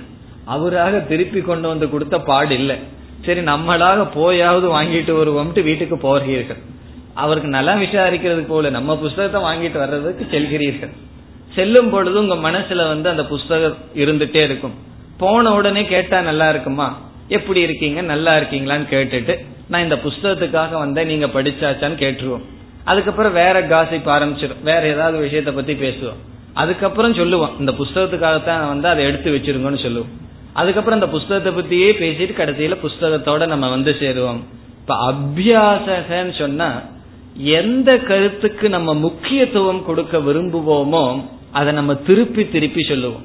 அவராக திருப்பி கொண்டு வந்து கொடுத்த பாடு இல்லை. சரி நம்மளாக போயாவது வாங்கிட்டு வருவோம்ட்டு வீட்டுக்கு போகிறீர்கள். அவருக்கு நல்லா விசாரிக்கிறது போல நம்ம புஸ்தகத்தை வாங்கிட்டு வர்றதுக்கு செல்கிறீர்கள். செல்லும் பொழுது உங்க மனசுல வந்து அந்த புஸ்தகம் இருந்துட்டே இருக்கும். போன உடனே கேட்டா நல்லா இருக்குமா? எப்படி இருக்கீங்க? நல்லா இருக்கீங்களான்னு கேட்டுட்டு நான் இந்த புஸ்தகத்துக்காக வந்தேன் நீங்க படிச்சாச்சான்னு கேட்டுருவோம். அதுக்கப்புறம் வேற காசிப் ஆரம்பிச்சிடும் வேற ஏதாவது விஷயத்த பத்தி பேசுவோம். அதுக்கப்புறம் சொல்லுவோம் இந்த புஸ்தகத்துக்காகத்தான் வந்து அதை எடுத்து வச்சிருங்கன்னு சொல்லுவோம். அதுக்கப்புறம் அந்த புஸ்தகத்தை பத்தியே பேசிட்டு கடைசியில புஸ்தகத்தோட நம்ம வந்து சேருவோம். இப்ப அபியாசகன்னு சொன்னா எந்த கருத்துக்கு நம்ம முக்கியத்துவம் கொடுக்க விரும்புவோமோ அதை நம்ம திருப்பி திருப்பி சொல்லுவோம்.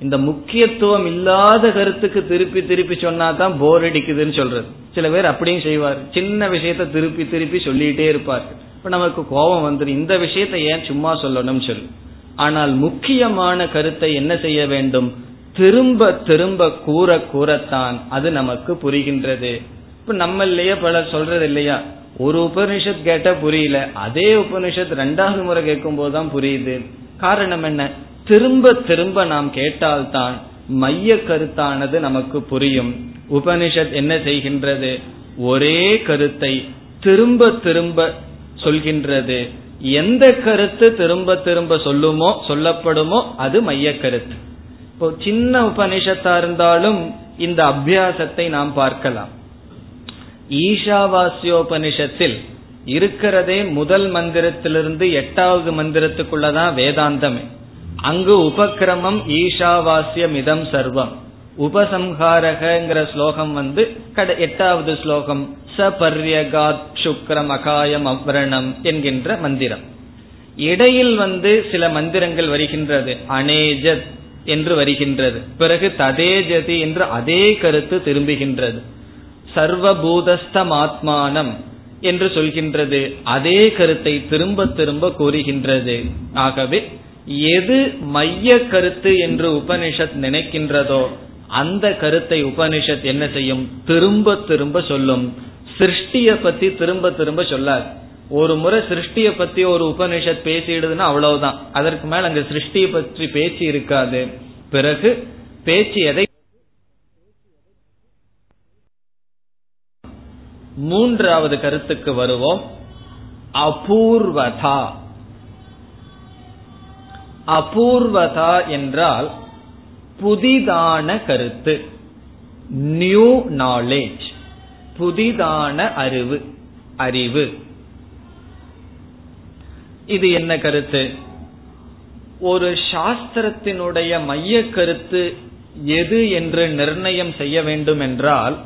இந்த முக்கியத்துவம் இல்லாத கருத்துக்கு திருப்பி திருப்பி சொன்னா தான் போர் அடிக்குதுன்னு சொல்றது. சில பேர் அப்படியும் செய்வார். சின்ன விஷயத்த திருப்பி திருப்பி சொல்லிட்டே இருப்பார். இப்ப நமக்கு கோபம் வந்துடும் இந்த விஷயத்த ஏன் சும்மா சொல்லணும்னு சொல்லு. ஆனால் முக்கியமான கருத்தை என்ன செய்ய வேண்டும்? திரும்ப திரும்ப கூற கூறத்தான் அது நமக்கு புரிகின்றது. இப்ப நம்மளையே பலர் சொல்றது இல்லையா? ஒரு உபனிஷத் கேட்ட புரியல. அதே உபனிஷத் ரெண்டாவது முறை கேட்கும் போதுதான் புரியுது. காரணம் என்ன? திரும்ப திரும்ப நாம் கேட்டால்தான் மைய கருத்தானது நமக்கு புரியும். உபனிஷத் என்ன செய்கின்றது? ஒரே கருத்தை திரும்ப திரும்ப சொல்கின்றது. எந்த கருத்து திரும்ப திரும்ப சொல்லுமோ சொல்லப்படுமோ அது மைய கருத்து. இப்போ சின்ன உபனிஷத்தா இருந்தாலும் இந்த அபியாசத்தை நாம் பார்க்கலாம். ஈஷாவாசியோபனிஷத்தில் இருக்கிறதே முதல் மந்திரத்திலிருந்து எட்டாவது மந்திரத்துக்குள்ளதான் வேதாந்தமே. அங்கு உபக்கிரமம் ஈஷாவாசியம் இதம் சர்வம். உபசம்ஹாரகங்கிற ஸ்லோகம் வந்து கட எட்டாவது ஸ்லோகம். ச பர்யகாத் சுக்ரம் அகாயம் அவ்ரணம் என்கின்ற மந்திரம். இடையில் வந்து சில மந்திரங்கள் வருகின்றது. அனேஜத் என்று வருகின்றது. பிறகு ததேஜதி என்று அதே கருத்து திரும்புகின்றது. சர்வபூதஸ்தமாத்மானம். என்று சொல்கின்றது. அதே கருத்தை திரும்ப திரும்ப கூறுகின்றது. ஆகவே எது மைய கருத்து என்று உபனிஷத் நினைக்கின்றதோ அந்த கருத்தை உபனிஷத் என்ன செய்யும்? திரும்ப திரும்ப சொல்லும். சிருஷ்டிய பத்தி திரும்ப திரும்ப சொல்லாது. ஒரு முறை சிருஷ்டிய பத்தி ஒரு உபனிஷத் பேசிடுதுன்னா அவ்வளவுதான். அதற்கு மேல அங்க சிருஷ்டிய பற்றி பேச்சு இருக்காது. பிறகு பேச்சு எதை மூன்றாவது கருத்துக்கு வருவோம். அபூர்வதா. அபூர்வதா என்றால் புதிதான கருத்து. நியூ நாலேஜ் புதிதான அறிவு. அறிவு. இது என்ன கருத்து? ஒரு சாஸ்திரத்தினுடைய மைய கருத்து எது என்று நிர்ணயம் செய்ய வேண்டும் என்றால்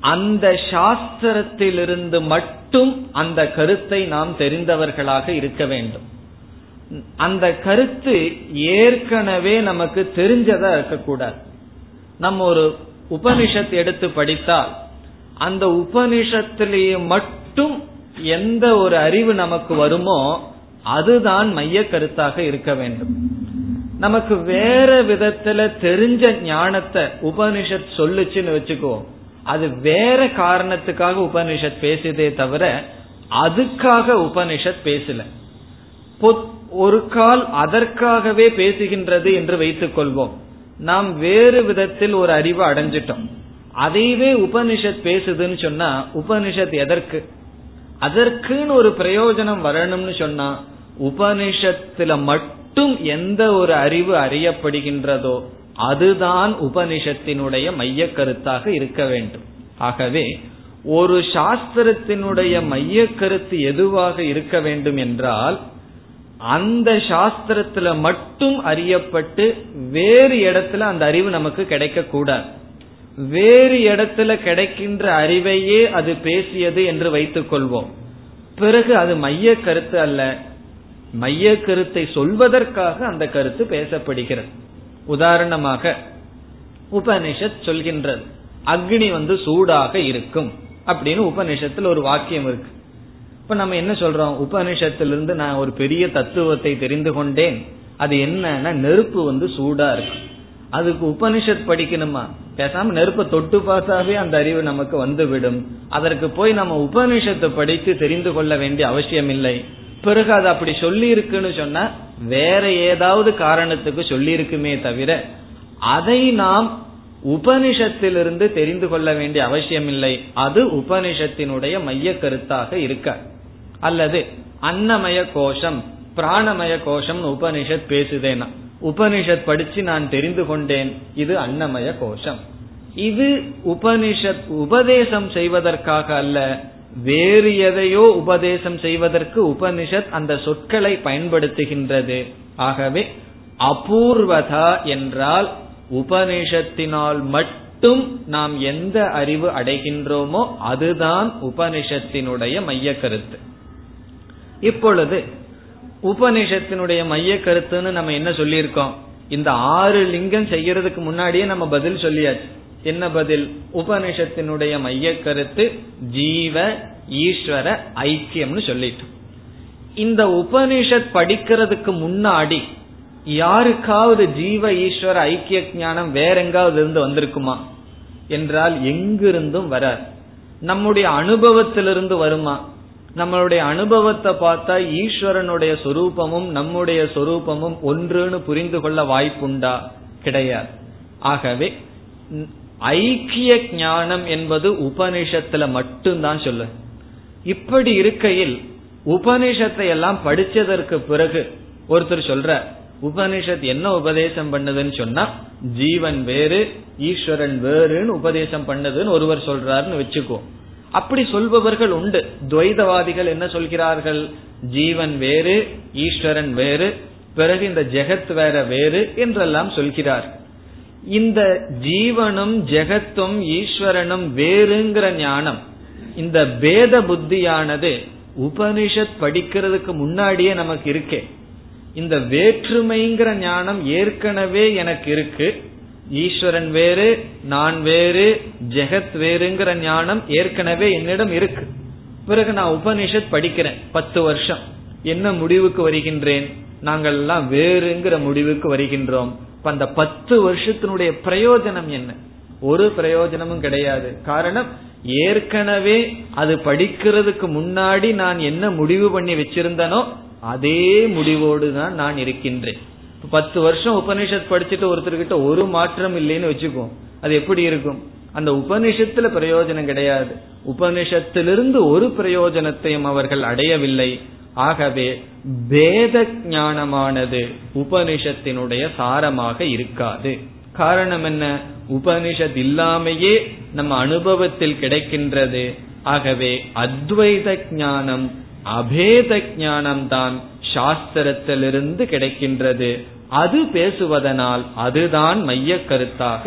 அந்த சாஸ்திரத்திலிருந்து மட்டும் அந்த கருத்தை நாம் தெரிந்தவர்களாக இருக்க வேண்டும். அந்த கருத்து ஏற்கனவே நமக்கு தெரிஞ்சதா இருக்கக்கூடாது. நம்ம ஒரு உபனிஷத் எடுத்து படித்தால் அந்த உபனிஷத்திலேயே மட்டும் எந்த ஒரு அறிவு நமக்கு வருமோ அதுதான் மைய கருத்தாக இருக்க வேண்டும். நமக்கு வேற விதத்துல தெரிஞ்ச ஞானத்தை உபனிஷத் சொல்லுச்சுன்னு வச்சுக்குவோம். அது வேற காரணத்துக்காக உபனிஷத் பேசுதே தவிர அதுக்காக உபனிஷத் பேசல. ஒரு கால் அதற்காகவே பேசுகின்றது என்று வைத்துக் கொள்வோம். நாம் வேறு விதத்தில் ஒரு அறிவு அடைஞ்சிட்டோம். அதைவே உபனிஷத் பேசுதுன்னு சொன்னா உபனிஷத் எதற்கு? அதற்குன்னு ஒரு பிரயோஜனம் வரணும்னு சொன்னா உபனிஷத்துல மட்டும் எந்த ஒரு அறிவு அறியப்படுகின்றதோ அதுதான் உபனிஷத்தினுடைய மைய கருத்தாக இருக்க வேண்டும். ஆகவே ஒரு சாஸ்திரத்தினுடைய மைய கருத்து எதுவாக இருக்க வேண்டும் என்றால் அந்த சாஸ்திரத்துல மட்டும் அறியப்பட்டு வேறு இடத்துல அந்த அறிவு நமக்கு கிடைக்க கூடாது. வேறு இடத்துல கிடைக்கின்ற அறிவையே அது பேசியது என்று வைத்துக் கொள்வோம். பிறகு அது மைய கருத்து அல்ல. மைய கருத்தை சொல்வதற்காக அந்த கருத்து பேசப்படுகிறது. உதாரணமாக உபனிஷத் சொல்கின்றது. அக்னி வந்து சூடாக இருக்கும் அப்படின்னு உபனிஷத்துல ஒரு வாக்கியம் இருக்கு. இப்ப நம்ம என்ன சொல்றோம்? உபனிஷத்திலிருந்து நான் ஒரு பெரிய தத்துவத்தை தெரிந்து கொண்டேன். அது என்னன்னா நெருப்பு வந்து சூடா இருக்கு அதுக்கு உபனிஷத் படிக்கணுமா? பேசாம நெருப்பை தொட்டு பார்த்தாவே அந்த அறிவு நமக்கு வந்துவிடும். அதற்கு போய் நம்ம உபனிஷத்தை படித்து தெரிந்து கொள்ள வேண்டிய அவசியம் இல்லை பிறகு அது அப்படி சொல்லி இருக்குன்னு சொன்னா வேற ஏதாவது காரணத்துக்கு சொல்லியிருக்குமே தவிர அதை நாம் உபனிஷத்திலிருந்து தெரிந்து கொள்ள வேண்டிய அவசியம் இல்லை அது உபனிஷத்தினுடைய மைய கருத்தாக இருக்க. அல்லது அன்னமய கோஷம் பிராணமய கோஷம் உபனிஷத் பேசுதேனா. உபனிஷத் படிச்சு நான் தெரிந்து கொண்டேன் இது அன்னமய கோஷம். இது உபனிஷத் உபதேசம் செய்வதற்காக அல்ல வேறு எதையோ உபதேசம் செய்வதற்கு உபனிஷத் அந்த சொற்களை பயன்படுத்துகின்றது. ஆகவே அபூர்வதா என்றால் உபனிஷத்தினால் மட்டும் நாம் எந்த அறிவு அடைகின்றோமோ அதுதான் உபனிஷத்தினுடைய மைய கருத்து இப்பொழுது உபனிஷத்தினுடைய மைய கருத்துன்னு நம்ம என்ன சொல்லியிருக்கோம்? இந்த ஆறு லிங்கம் செய்யறதுக்கு முன்னாடியே நம்ம பதில் சொல்லியாச்சு. என்ன பதில்? உபனிஷத்தினுடைய மைய கருத்து ஜீவ ஈஸ்வர ஐக்கியம்னு சொல்லிட்டு. இந்த உபனிஷத் படிக்கிறதுக்கு முன்னாடி யாருக்காவது ஜீவ ஈஸ்வர ஐக்கிய ஞானம் வேற எங்காவது இருந்து வந்திருக்குமா? என்றால் எங்கிருந்தும் வராது. நம்முடைய அனுபவத்திலிருந்து வருமா? நம்மளுடைய அனுபவத்தை பார்த்தா ஈஸ்வரனுடைய சொரூபமும் நம்முடைய சொரூபமும் ஒன்றுன்னு புரிந்து கொள்ள வாய்ப்புண்டா? கிடையாது. ஆகவே ஐக்கிய ஞானம் என்பது உபனிஷத்துல மட்டும்தான் சொல்லு. இப்படி இருக்கையில் உபனிஷத்தை எல்லாம் படிச்சதற்கு பிறகு ஒருத்தர் சொல்ற உபனிஷத் என்ன உபதேசம் பண்ணுதுன்னு சொன்னா ஜீவன் வேறு ஈஸ்வரன் வேறுன்னு உபதேசம் பண்ணுதுன்னு ஒருவர் சொல்றாருன்னு வச்சுக்கோ. அப்படி சொல்பவர்கள் உண்டு. துவைதவாதிகள் என்ன சொல்கிறார்கள்? ஜீவன் வேறு ஈஸ்வரன் வேறு பிறகு இந்த ஜெகத் வேற வேறு என்றெல்லாம் சொல்கிறார். இந்த ஜீவனும் ஜெகத்தும் ஈஸ்வரனும் வேறுங்கிற ஞானம் இந்த பேத புத்தியானது உபனிஷத் படிக்கிறதுக்கு முன்னாடியே நமக்கு இருக்கே. இந்த வேற்றுமைங்கிற ஞானம் ஏற்கனவே எனக்கு இருக்கு. ஈஸ்வரன் வேறு நான் வேறு ஜெகத் வேறுங்கிற ஞானம் ஏற்கனவே என்னிடம் இருக்கு. பிறகு நான் உபனிஷத் படிக்கிறேன் பத்து வருஷம். என்ன முடிவுக்கு வருகின்றேன்? நாங்கள் எல்லாம் வேறுங்கிற முடிவுக்கு வருகின்றோம். அந்த பத்து வருஷத்தினுடைய பிரயோஜனம் என்ன? ஒரு பிரயோஜனமும் கிடையாது. காரணம் ஏற்கனவே அது படிக்கிறதுக்கு முன்னாடி நான் என்ன முடிவு பண்ணி வச்சிருந்தனோ அதே முடிவோடு தான் நான் இருக்கின்றேன். பத்து வருஷம் உபனிஷத் படிச்சுட்டு ஒருத்தர்கிட்ட ஒரு மாற்றம் இல்லைன்னு வச்சுக்கோ அது எப்படி இருக்கும்? அந்த உபனிஷத்துல பிரயோஜனம் கிடையாது. உபனிஷத்திலிருந்து ஒரு பிரயோஜனத்தையும் அவர்கள் அடையவில்லை. ஆகவே பேத ஞானமானது உபனிஷத்தினுடைய சாரமாக இருக்காது. காரணம் என்ன? உபனிஷத் இல்லாமையே நம்ம அனுபவத்தில் கிடைக்கின்றது. ஆகவே அத்வைத ஞானம் அபேத ஞானம் தான் சாஸ்திரத்திலிருந்து கிடைக்கின்றது. அது பேசுவதனால் அதுதான் மைய கருத்தாக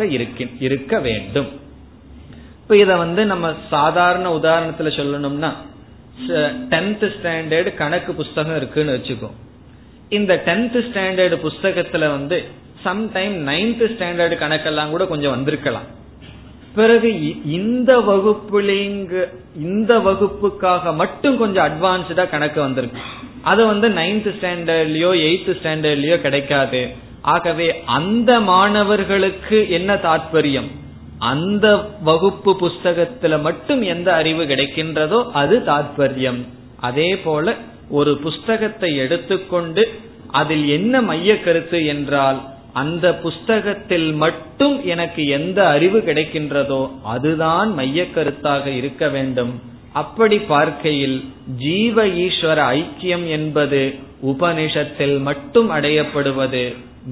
இருக்க வேண்டும். இப்ப இத வந்து நம்ம சாதாரண உதாரணத்துல சொல்லணும்னா டென்த் ஸ்டாண்டர்டு கணக்கு புஸ்தகம் இருக்குன்னு வச்சுக்கோ. இந்த டென்த் ஸ்டாண்டர்டு புஸ்தகத்துல வந்து சம்டைம் நைன்த் ஸ்டாண்டர்டு கணக்கெல்லாம் கூட கொஞ்சம் வந்திருக்கலாம். பிறகு இந்த வகுப்புலிங்க இந்த வகுப்புக்காக மட்டும் கொஞ்சம் அட்வான்ஸ்டா கணக்கு வந்திருக்கு. அது வந்து நைன்த் ஸ்டாண்டர்ட்லயோ எயித்து ஸ்டாண்டர்ட்லயோ கிடைக்காது. ஆகவே அந்த மாணவர்களுக்கு என்ன தாற்பயம் அந்த வகுப்பு புஸ்தகத்துல மட்டும் எந்த அறிவு கிடைக்கின்றதோ அது தாத்பரியம். அதே போல ஒரு புஸ்தகத்தை எடுத்துக்கொண்டு அதில் என்ன மைய கருத்து என்றால் அந்த புஸ்தகத்தில் மட்டும் எனக்கு எந்த அறிவு கிடைக்கின்றதோ அதுதான் மைய கருத்தாக இருக்க வேண்டும். அப்படி பார்க்கையில் ஜீவ ஈஸ்வர ஐக்கியம் என்பது உபனிஷத்தில் மட்டும் அடையப்படுவது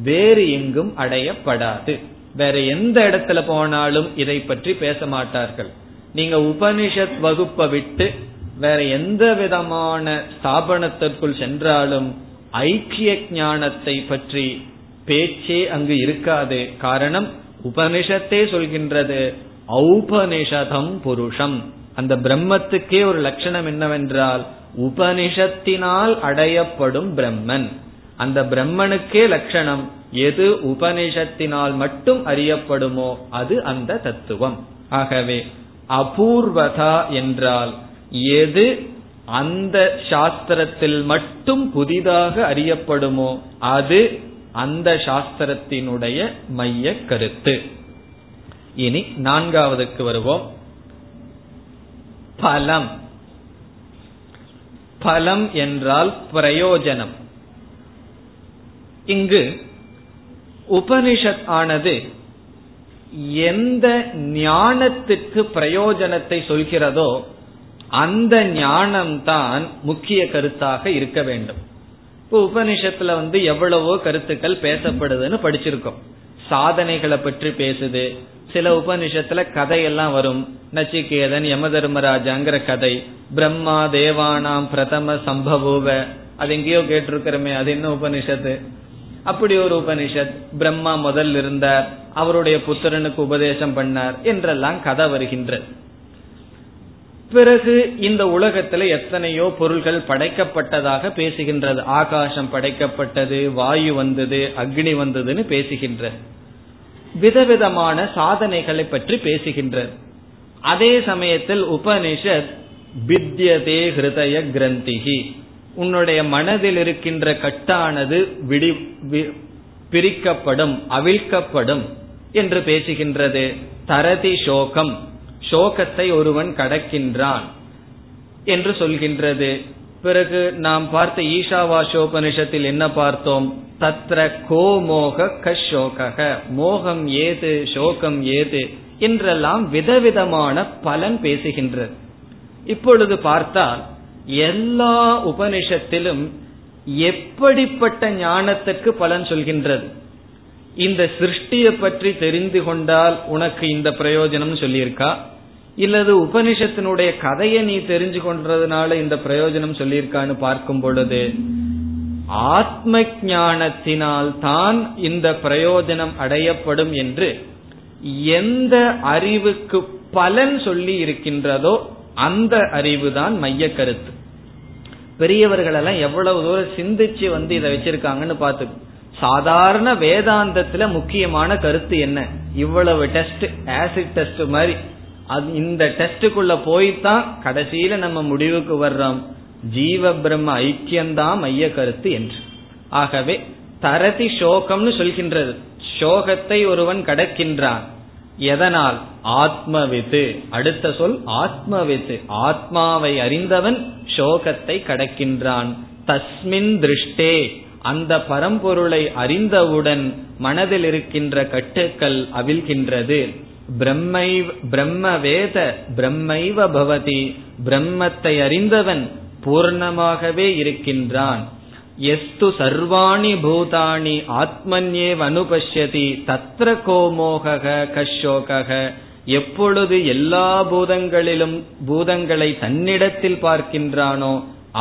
வேறு எங்கும் அடையப்படாது. வேற எந்த இடத்துல போனாலும் இதை பற்றி பேச மாட்டார்கள். நீங்க உபனிஷத் வகுப்பை விட்டு வேற எந்த விதமான ஸ்தாபனத்திற்குள் சென்றாலும் ஐக்கிய ஞானத்தை பற்றி பேச்சே அங்கு இருக்காது. காரணம் உபனிஷத்தே சொல்கின்றது ஔபனிஷதம் புருஷம். அந்த பிரம்மத்துக்கே ஒரு லட்சணம் என்னவென்றால் உபனிஷத்தினால் அடையப்படும் பிரம்மன். அந்த பிரம்மனுக்கே லட்சணம் எது உபனிஷத்தினால் மட்டும் அறியப்படுமோ அது அந்த தத்துவம். ஆகவே அபூர்வதா என்றால் எது அந்த சாஸ்திரத்தில் மட்டும் புதிதாக அறியப்படுமோ அது அந்த சாஸ்திரத்தினுடைய மைய கருத்து. இனி நான்காவதுக்கு வருவோம். பலம். பலம் என்றால் பிரயோஜனம். இங்கு உபனிஷத் ஆனது எந்த ஞானத்துக்கு பிரயோஜனத்தை சொல்கிறதோ அந்த ஞானம்தான் முக்கிய கருத்தாக இருக்க வேண்டும். இப்போ உபனிஷத்துல வந்து எவ்வளவோ கருத்துக்கள் பேசப்படுதுன்னு படிச்சிருக்கோம். சாதனைகளை பற்றி பேசுது. சில உபனிஷத்துல கதையெல்லாம் வரும். நச்சிகேதன் யம தர்மராஜாங்கிற கதை. பிரம்மா தேவானாம் பிரதம சம்பவோவ அது எங்கேயோ கேட்டிருக்கிறோமே அது என்ன உபனிஷத்து? அப்படி ஒரு உபனிஷத் பிரம்மா முதல் இருந்தார் அவருடைய புத்திரனுக்கு உபதேசம் பண்ணார் என்றெல்லாம் கதை வருகின்றது. பிறகு இந்த உலகத்துல எத்தனையோ பொருள்கள் படைக்கப்பட்டதாக பேசுகின்றது. ஆகாசம் படைக்கப்பட்டது வாயு வந்தது அக்னி வந்ததுன்னு பேசுகின்றது. விதவிதமான சாதனைகளை பற்றி பேசுகின்றது. அதே சமயத்தில் உபனிஷத் பித்யதே ஹிருதய கிரந்திகி உன்னுடைய மனதில் இருக்கின்ற கட்டானது விடி பிரிக்கப்படும் அவிழ்க்கப்படும் என்று பேசுகின்றது. தரதி சோகம். சோகத்தை ஒருவன் கடக்கின்றான் என்று சொல்கின்றது. பிறகு நாம் பார்த்த ஈஷாவாசோபனிஷத்தில் என்ன பார்த்தோம்? தத்ர கோ மோக கஷோக மோகம் ஏது சோகம் ஏது என்றெல்லாம் விதவிதமான பலன் பேசுகின்றது. இப்பொழுது பார்த்தால் எல்லா உபனிஷத்திலும் எப்படிப்பட்ட ஞானத்திற்கு பலன் சொல்கின்றது? இந்த சிருஷ்டியை பற்றி தெரிந்து கொண்டால் உனக்கு இந்த பிரயோஜனம் சொல்லியிருக்கா? இல்லது உபனிஷத்தினுடைய கதையை நீ தெரிஞ்சு கொண்டதுனால இந்த பிரயோஜனம் சொல்லியிருக்கான்னு பார்க்கும் பொழுது ஆத்ம ஞானத்தினால் தான் இந்த பிரயோஜனம் அடையப்படும் என்று எந்த அறிவுக்கு பலன் சொல்லி இருக்கின்றதோ அந்த அறிவுதான் மைய கருத்து. பெரியவர்கள் எல்லாம் எவ்வளவு தூரம் சிந்திச்சு வந்து இதை வச்சிருக்காங்கன்னு பார்த்து. சாதாரண வேதாந்தத்துல முக்கியமான கருத்து என்ன? இவ்வளவு டெஸ்ட் ஆசிட் டெஸ்ட் மாதிரி. அது இந்த டெஸ்டுக்குள்ள போய்தான் கடைசியில நம்ம முடிவுக்கு வர்றோம். ஜீவ பிரம்ம ஐக்கியம்தான் மைய கருத்து என்று. ஆகவே தரதி சோகம்னு சொல்கின்றது. சோகத்தை ஒருவன் கடக்கின்றான். எதனால்? ஆத்மவித்து. அடுத்த சொல் ஆத்மவித்து. ஆத்மாவை அறிந்தவன் சோகத்தை கடக்கின்றான். தஸ்மின் திருஷ்டே. அந்த பரம்பொருளை அறிந்தவுடன் மனதில் இருக்கின்ற கட்டுக்கள் அவிழ்கின்றது. பிரம்மை பிரம்ம வேத பிரம்மைவ பவதி. பிரம்மத்தை அறிந்தவன் பூர்ணமாகவே இருக்கின்றான். எஸ்து சர்வாணி பூதாணி ஆத்மன்யே அனுபஷ்யதி தத்ர கோமோக கஷோக எப்பொழுது எல்லா பூதங்களிலும் பூதங்களை தன்னிடத்தில் பார்க்கின்றானோ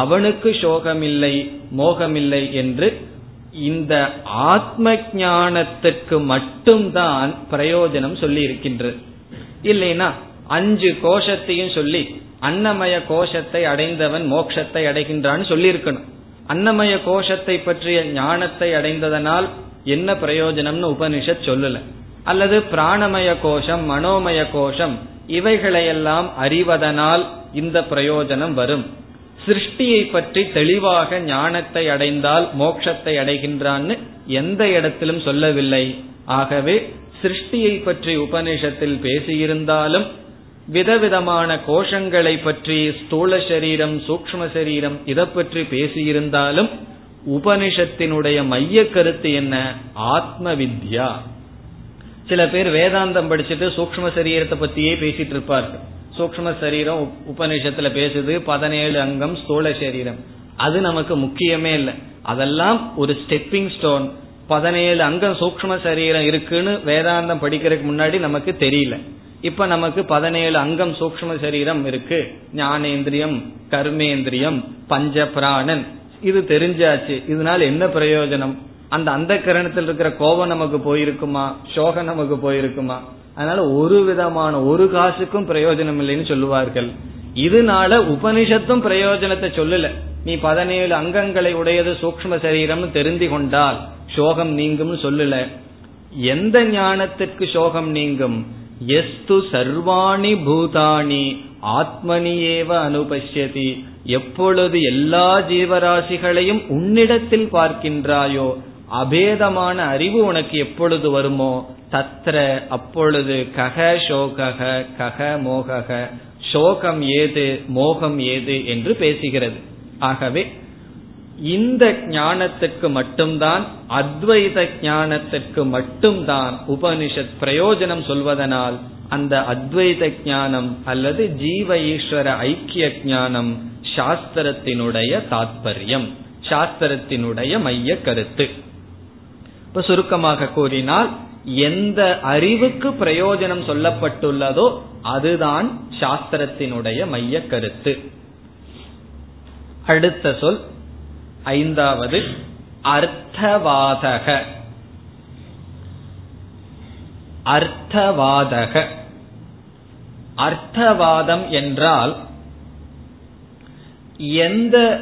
அவனுக்கு சோகமில்லை மோகமில்லை என்று இந்த ஆத்ம ஞானத்திற்கு மட்டும்தான் பிரயோஜனம் சொல்லி இருக்கின்றது இல்லைனா அஞ்சு கோஷத்தையும் சொல்லி அன்னமய கோஷத்தை அடைந்தவன் மோட்சத்தை அடைகின்றான்னு சொல்லியிருக்கணும். அன்னமய கோஷத்தை பற்றிய ஞானத்தை அடைந்ததனால் என்ன பிரயோஜனம்னு உபனிஷத் சொல்லல. அல்லது பிராணமய கோஷம் மனோமய கோஷம் இவைகளையெல்லாம் அறிவதனால் இந்த பிரயோஜனம் வரும். சிருஷ்டியை பற்றி தெளிவாக ஞானத்தை அடைந்தால் மோட்சத்தை அடைகின்றான்னு எந்த இடத்திலும் சொல்லவில்லை. ஆகவே சிருஷ்டியை பற்றி உபனிஷத்தில் பேசியிருந்தாலும் விதவிதமான கோஷங்களை பற்றி ஸ்தூல சரீரம் சூக்ம சரீரம் இதை பற்றி பேசியிருந்தாலும் உபனிஷத்தினுடைய மைய கருத்து என்ன? ஆத்ம வித்யா சில பேர் வேதாந்தம் படிச்சுட்டு சூக்ம சரீரத்தை பத்தியே பேசிட்டு இருப்பார்கள். சூக்ம சரீரம் உபநிஷத்துல பேசுது பதினேழு அங்கம் ஸ்தூல சரீரம். அது நமக்கு முக்கியமே இல்லை. அதெல்லாம் ஒரு ஸ்டெப்பிங் ஸ்டோன் பதினேழு அங்கம் சூக்ம சரீரம் இருக்குன்னு வேதாந்தம் படிக்கிறதுக்கு முன்னாடி நமக்கு தெரியல. இப்ப நமக்கு பதினேழு அங்கம் சூக்ம சரீரம் இருக்கு. ஞானேந்திரியம் கர்மேந்திரியம் பஞ்ச பிராணன் இது தெரிஞ்சாச்சு. இதனால என்ன பிரயோஜனம்? அந்த அந்த கரணத்தில் இருக்கிற கோபம் நமக்கு போயிருக்குமா? சோகம் நமக்கு போயிருக்குமா? அதனால ஒரு விதமான ஒரு காசுக்கும் பிரயோஜனம் இல்லைன்னு சொல்லுவார்கள். இதனால உபனிஷத்தும் பிரயோஜனத்தை சொல்லல. நீ பதினேழு அங்கங்களை உடையது சூக்ம சரீரம் தெரிந்து கொண்டால் சோகம் நீங்கும் சொல்லல. எந்த ஞானத்திற்கு சோகம் நீங்கும்? எஸ்து சர்வாணி பூதானி ஆத்மனியேவ அனுபஷ்யதி. எப்பொழுது எல்லா ஜீவராசிகளையும் உன்னிடத்தில் பார்க்கின்றாயோ அபேதமான அறிவு உனக்கு எப்பொழுது வருமோ? தத்ர அப்பொழுது கக சோகக கக மோகக சோகம் ஏது மோகம் ஏது என்று பேசுகிறது. ஆகவே இந்த ஞானத்துக்கு மட்டும்தான் அத்வைத ஞானத்திற்கு மட்டும்தான் உபனிஷத் பிரயோஜனம் சொல்வதனால் அந்த அத்வைத ஞானம் அல்லது ஜீவ ஈஸ்வர ஐக்கிய ஞானம் சாஸ்திரத்தினுடைய தாத்பரியம் சாஸ்திரத்தினுடைய மைய கருத்து. இப்ப சுருக்கமாக கூறினால் எந்த அறிவுக்கு பிரயோஜனம் சொல்லப்பட்டுள்ளதோ அதுதான் சாஸ்திரத்தினுடைய மைய கருத்து. அடுத்த சொல் ஐந்தாவது அர்த்தவாதக. அர்த்தவாதக. அர்த்தவாதம் என்றால் எந்த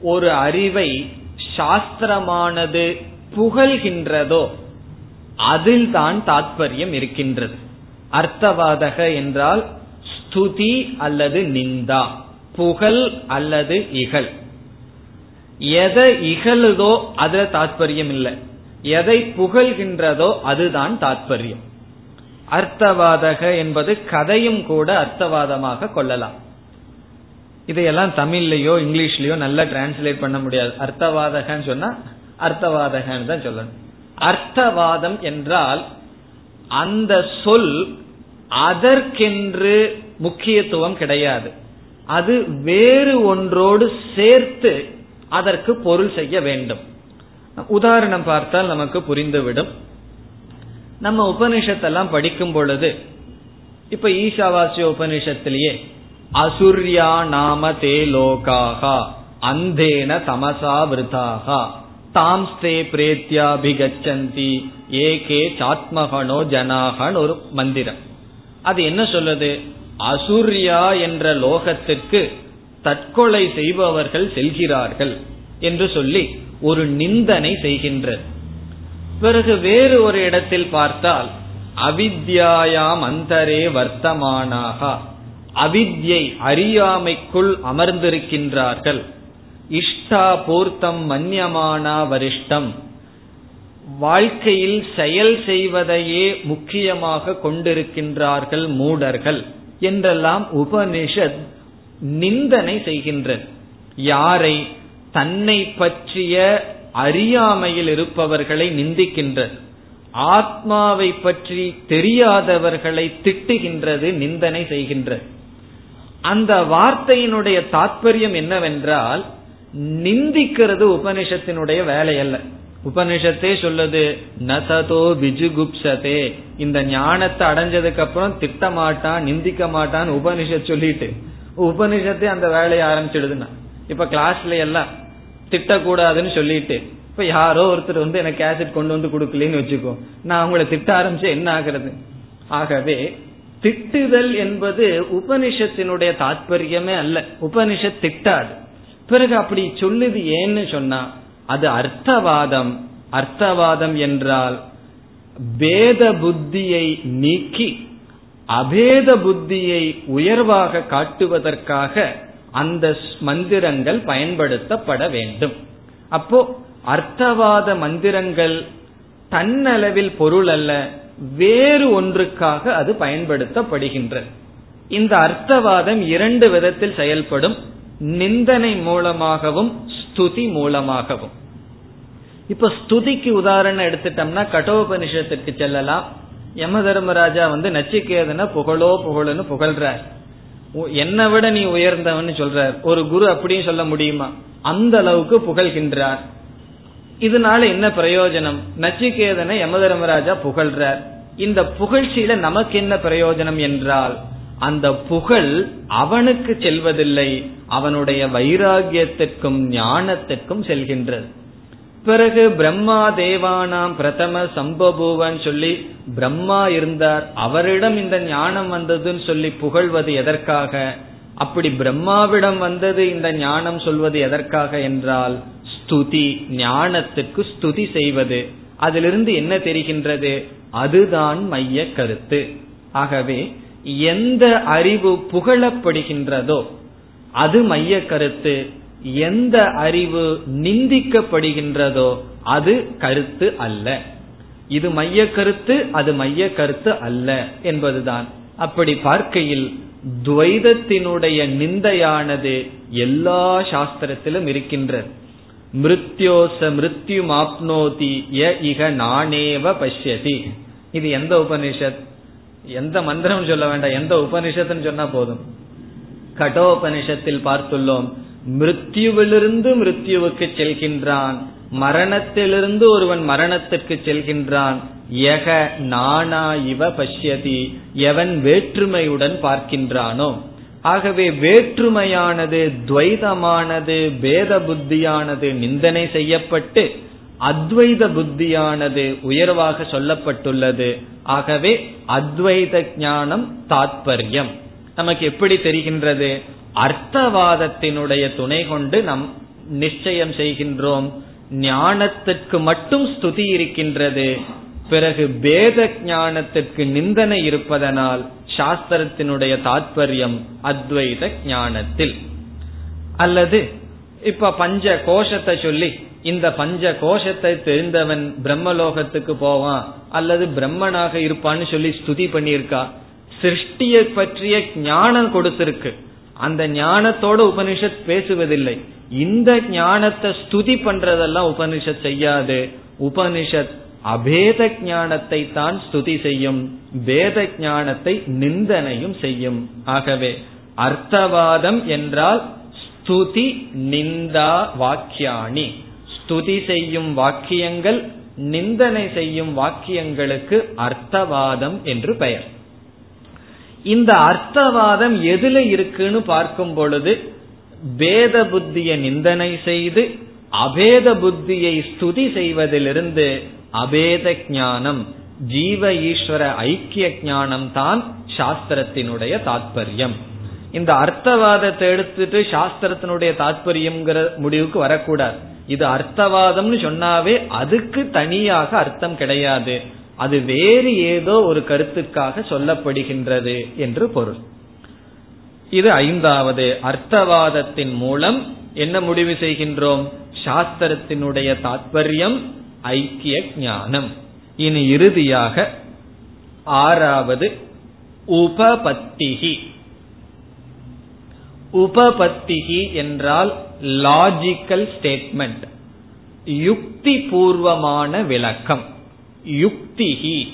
ஒரு அறிவை சாஸ்திரமானது புகழ்கின்றதோ அதில் தான் தாத்பரியம் இருக்கின்றது. அர்த்தவாதக என்றால் ஸ்துதி அல்லது நிந்தா புகழ் அல்லது இகழ். எதை இகழுதோ அதுல தாற்பயம் இல்லை எதை புகழ்கின்றதோ அதுதான் தாற்பயம் அர்த்தவாதக என்பது கதையும் கூட அர்த்தவாதமாக கொள்ளலாம். இதையெல்லாம் தமிழ்லயோ இங்கிலீஷ்லயோ நல்லா டிரான்ஸ்லேட் பண்ண முடியாது. அர்த்தவாதகன்னு சொன்னா அர்த்தவாதகன்னு தான் சொல்லணும். அர்த்தவாதம் என்றால் அந்த சொல் அதற்கென்று முக்கியத்துவம் கிடையாது. அது வேறு ஒன்றோடு சேர்த்து அதற்கு பொருள் செய்ய வேண்டும். உதாரணம் பார்த்தால் நமக்கு புரிந்துவிடும். நம்ம உபனிஷத்தெல்லாம் படிக்கும் பொழுது இப்ப ஈசாவாசிய உபனிஷத்திலேயே அசுர்யா நாம தே லோகாகா அந்தேன தமசா விருதாகா தாம்ஸ்தே பிரேத்யாபிகச்சந்தி ஏகே சாத்மகனோ ஜனாகன் ஒரு மந்திரம். அது என்ன சொல்லுது? அசுர்யா என்ற லோகத்துக்கு தற்கொலை செய்பவர்கள் செல்கிறார்கள் என்று சொல்லி ஒரு நிந்தனை செய்கின்றது. பிறகு வேறு ஒரு இடத்தில் பார்த்தால் அவித்யாயாம் அந்தரே வர்த்தமானாக அவித்யை அறியாமைக்குள் அமர்ந்திருக்கின்றார்கள். இஷ்டா பூர்த்தம் மன்யமானா வரிஷ்டம் வாழ்க்கையில் செயல் செய்வதையே முக்கியமாக கொண்டிருக்கின்றார்கள் மூடர்கள் என்றெல்லாம் உபனிஷத் நிந்தனை செய்கின்றது யாரை? தன்னை பற்றிய அறியாமையில் இருப்பவர்களை நிந்திக்கின்றது ஆத்மாவை பற்றி தெரியாதவர்களை திட்டுகின்றது நிந்தனை செய்கின்றது அந்த வார்த்தையினுடைய தாற்பயம் என்னவென்றால் நிந்திக்கிறது உபனிஷத்தினுடைய வேலை அல்ல உபனிஷத்தே சொல்லுது நசதோ விஜுகுப்சதே இந்த ஞானத்தை அடைஞ்சதுக்கு அப்புறம் திட்ட மாட்டான் நிந்திக்க மாட்டான் உபனிஷத் சொல்லிட்டு. உபனிஷத்தே அந்த வேலையை ஆரம்பிச்சிடுதுன்னா. இப்ப கிளாஸ்ல எல்லாம் திட்டக்கூடாதுன்னு சொல்லிட்டு இப்ப யாரோ ஒருத்தர் வந்து எனக்கு கேசட் கொண்டு வந்து கொடுக்கலன்னு வச்சுக்கோ நான் அவங்கள திட்ட ஆரம்பிச்சு என்ன ஆகிறது? ஆகவே திட்டுதல் என்பது உபனிஷத்தினுடைய தாற்பயமே அல்ல. உபனிஷத் திட்டாது. பிறகு அப்படி சொல்லுது ஏன்னு சொன்னா அது அர்த்தவாதம். அர்த்தவாதம் என்றால் பேத புத்தியை நீக்கி அபேத புத்தியை உயர்வாக காட்டுவதற்காக அந்த மந்திரங்கள் பயன்படுத்தப்பட வேண்டும். அப்போ அர்த்தவாத மந்திரங்கள் தன்னளவில் பொருள் அல்ல வேறு ஒன்றுக்காக அது பயன்படுத்தப்படுகின்றது. இந்த அர்த்தவாதம் இரண்டு விதத்தில் செயல்படும். நிந்தனை மூலமாகவும் ஸ்துதி மூலமாகவும். இப்ப ஸ்துதிக்கு உதாரணம் எடுத்துட்டோம்னா கட்டோபனிஷத்துக்கு செல்லலாம். யம தர்மராஜா வந்து நச்சிகேதனை புகழோ புகழன்னு புகழ்றார். என்னை விட நீ உயர்ந்தவன் சொல்றார். ஒரு குரு அப்படியும் சொல்ல முடியுமா? அந்த அளவுக்கு புகழ்கின்றார். இதனால என்ன பிரயோஜனம்? நச்சிகேதனை யம தர்மராஜா புகழ்றார். இந்த புகழ்ச்சியில நமக்கு என்ன பிரயோஜனம் என்றால் அந்த புகழ் அவனுக்கு செல்வதில்லை அவனுடைய வைராகியத்திற்கும் ஞானத்திற்கும் செல்கின்றது. பிறகு பிரம்மா தேவானாம் பிரதம சம்பபூவன் சொல்லி பிரம்மா இருந்தார். அவரிடம் இந்த ஞானம் வந்ததுன்னு சொல்லி புகழ்வது எதற்காக? அப்படி பிரம்மாவிடம் வந்தது இந்த ஞானம் சொல்வது எதற்காக என்றால் ஸ்துதி ஞானத்துக்கு ஸ்துதி செய்வது. அதிலிருந்து என்ன தெரிகின்றது? அதுதான் மைய கருத்து. ஆகவே எந்த அறிவு புகழப்படுகின்றதோ அது மைய கருத்து. எந்த அறிவு நிந்திக்கப்படுகின்றதோ அது கருத்து அல்ல. இது மைய கருத்து அது மைய கருத்து அல்ல என்பதுதான். அப்படி பார்க்கையில் துவைதத்தினுடைய நிந்தையானது எல்லா சாஸ்திரத்திலும் இருக்கின்றது. மிருத்யோச மிருத்யு மாப்னோதி ய இக நானேவ பஷ்யதி. இது எந்த உபனிஷத்? எந்த மந்திரம் சொல்ல வேண்டாம் எந்த உபனிஷத்துன்னு சொன்னா போதும். கடோபனிஷத்தில் பார்த்துள்ளோம். மிருத்யுவிலிருந்து மிருத்யுவுக்கு செல்கின்றான். மரணத்திலிருந்து ஒருவன் மரணத்திற்கு செல்கின்றான். எக நானா இவ பஷ்யதி. எவன் வேற்றுமையுடன் பார்க்கின்றானோ. ஆகவே வேற்றுமையானது துவைதமானது பேத புத்தியானது நிந்தனை செய்யப்பட்டு அத்வைத புத்தியானது உயர்வாக சொல்லப்பட்டுள்ளது. ஆகவே அத்வைத ஞானம் தாத்பரியம். நமக்கு எப்படி தெரிகின்றது? அர்த்தவாதத்தினுடைய துணை கொண்டு நம் நிச்சயம் செய்கின்றோம். ஞானத்திற்கு மட்டும் ஸ்துதி இருக்கின்றது. பிறகு பேத ஞானத்திற்கு நிந்தனை இருப்பதனால் சாஸ்திரத்தினுடைய தாற்பயம் அத்வைத ஞானத்தில். அல்லது இப்ப பஞ்ச கோஷத்தை சொல்லி இந்த பஞ்ச கோஷத்தை தெரிந்தவன் பிரம்மலோகத்துக்கு போவான் அல்லது பிரம்மனாக இருப்பான்னு சொல்லி ஸ்துதி பண்ணியிருக்கா? சிருஷ்டியை பற்றிய ஞானம் கொடுத்திருக்கு. அந்த ஞானத்தோட உபனிஷத் பேசுவதில்லை. இந்த ஞானத்தை ஸ்துதி பண்றதெல்லாம் உபனிஷத் செய்யாது. உபனிஷத் அபேத ஞானத்தை தான் ஸ்துதி செய்யும். வேத ஞானத்தை நிந்தனையும் செய்யும். ஆகவே அர்த்தவாதம் என்றால் ஸ்துதி நிந்தா வாக்கியாணி. ஸ்துதி செய்யும் வாக்கியங்கள் நிந்தனை செய்யும் வாக்கியங்களுக்கு அர்த்தவாதம் என்று பெயர். இந்த அர்த்தவாதம் எதுல இருக்குன்னு பார்க்கும் பொழுது பேத புத்தியை நிந்தனை செய்து அபேத புத்தியை ஸ்துதி செய்வதிலிருந்து அபேத ஞானம் ஜீவ ஈஸ்வர ஐக்கிய ஞானம் தான் சாஸ்திரத்தினுடைய தாத்பரியம். இந்த அர்த்தவாதத்தை எடுத்துட்டு சாஸ்திரத்தினுடைய தாத்பரியம்ங்கிற முடிவுக்கு வரக்கூடாது. இது அர்த்தவாதம்னு சொன்னாவே அதுக்கு தனியாக அர்த்தம் கிடையாது. அது வேறு ஏதோ ஒரு கருத்துக்காக சொல்லப்படுகின்றது என்று பொருள். இது ஐந்தாவது. அர்த்தவாதத்தின் மூலம் என்ன முடிவு செய்கின்றோம்? சாஸ்திரத்தினுடைய தாற்பயம் ஐக்கிய ஞானம். இனி இறுதியாக ஆறாவது. உபபத்திகி. உபபத்திகி என்றால் லாஜிக்கல் ஸ்டேட்மெண்ட் யுக்தி பூர்வமான விளக்கம். யுக்திகி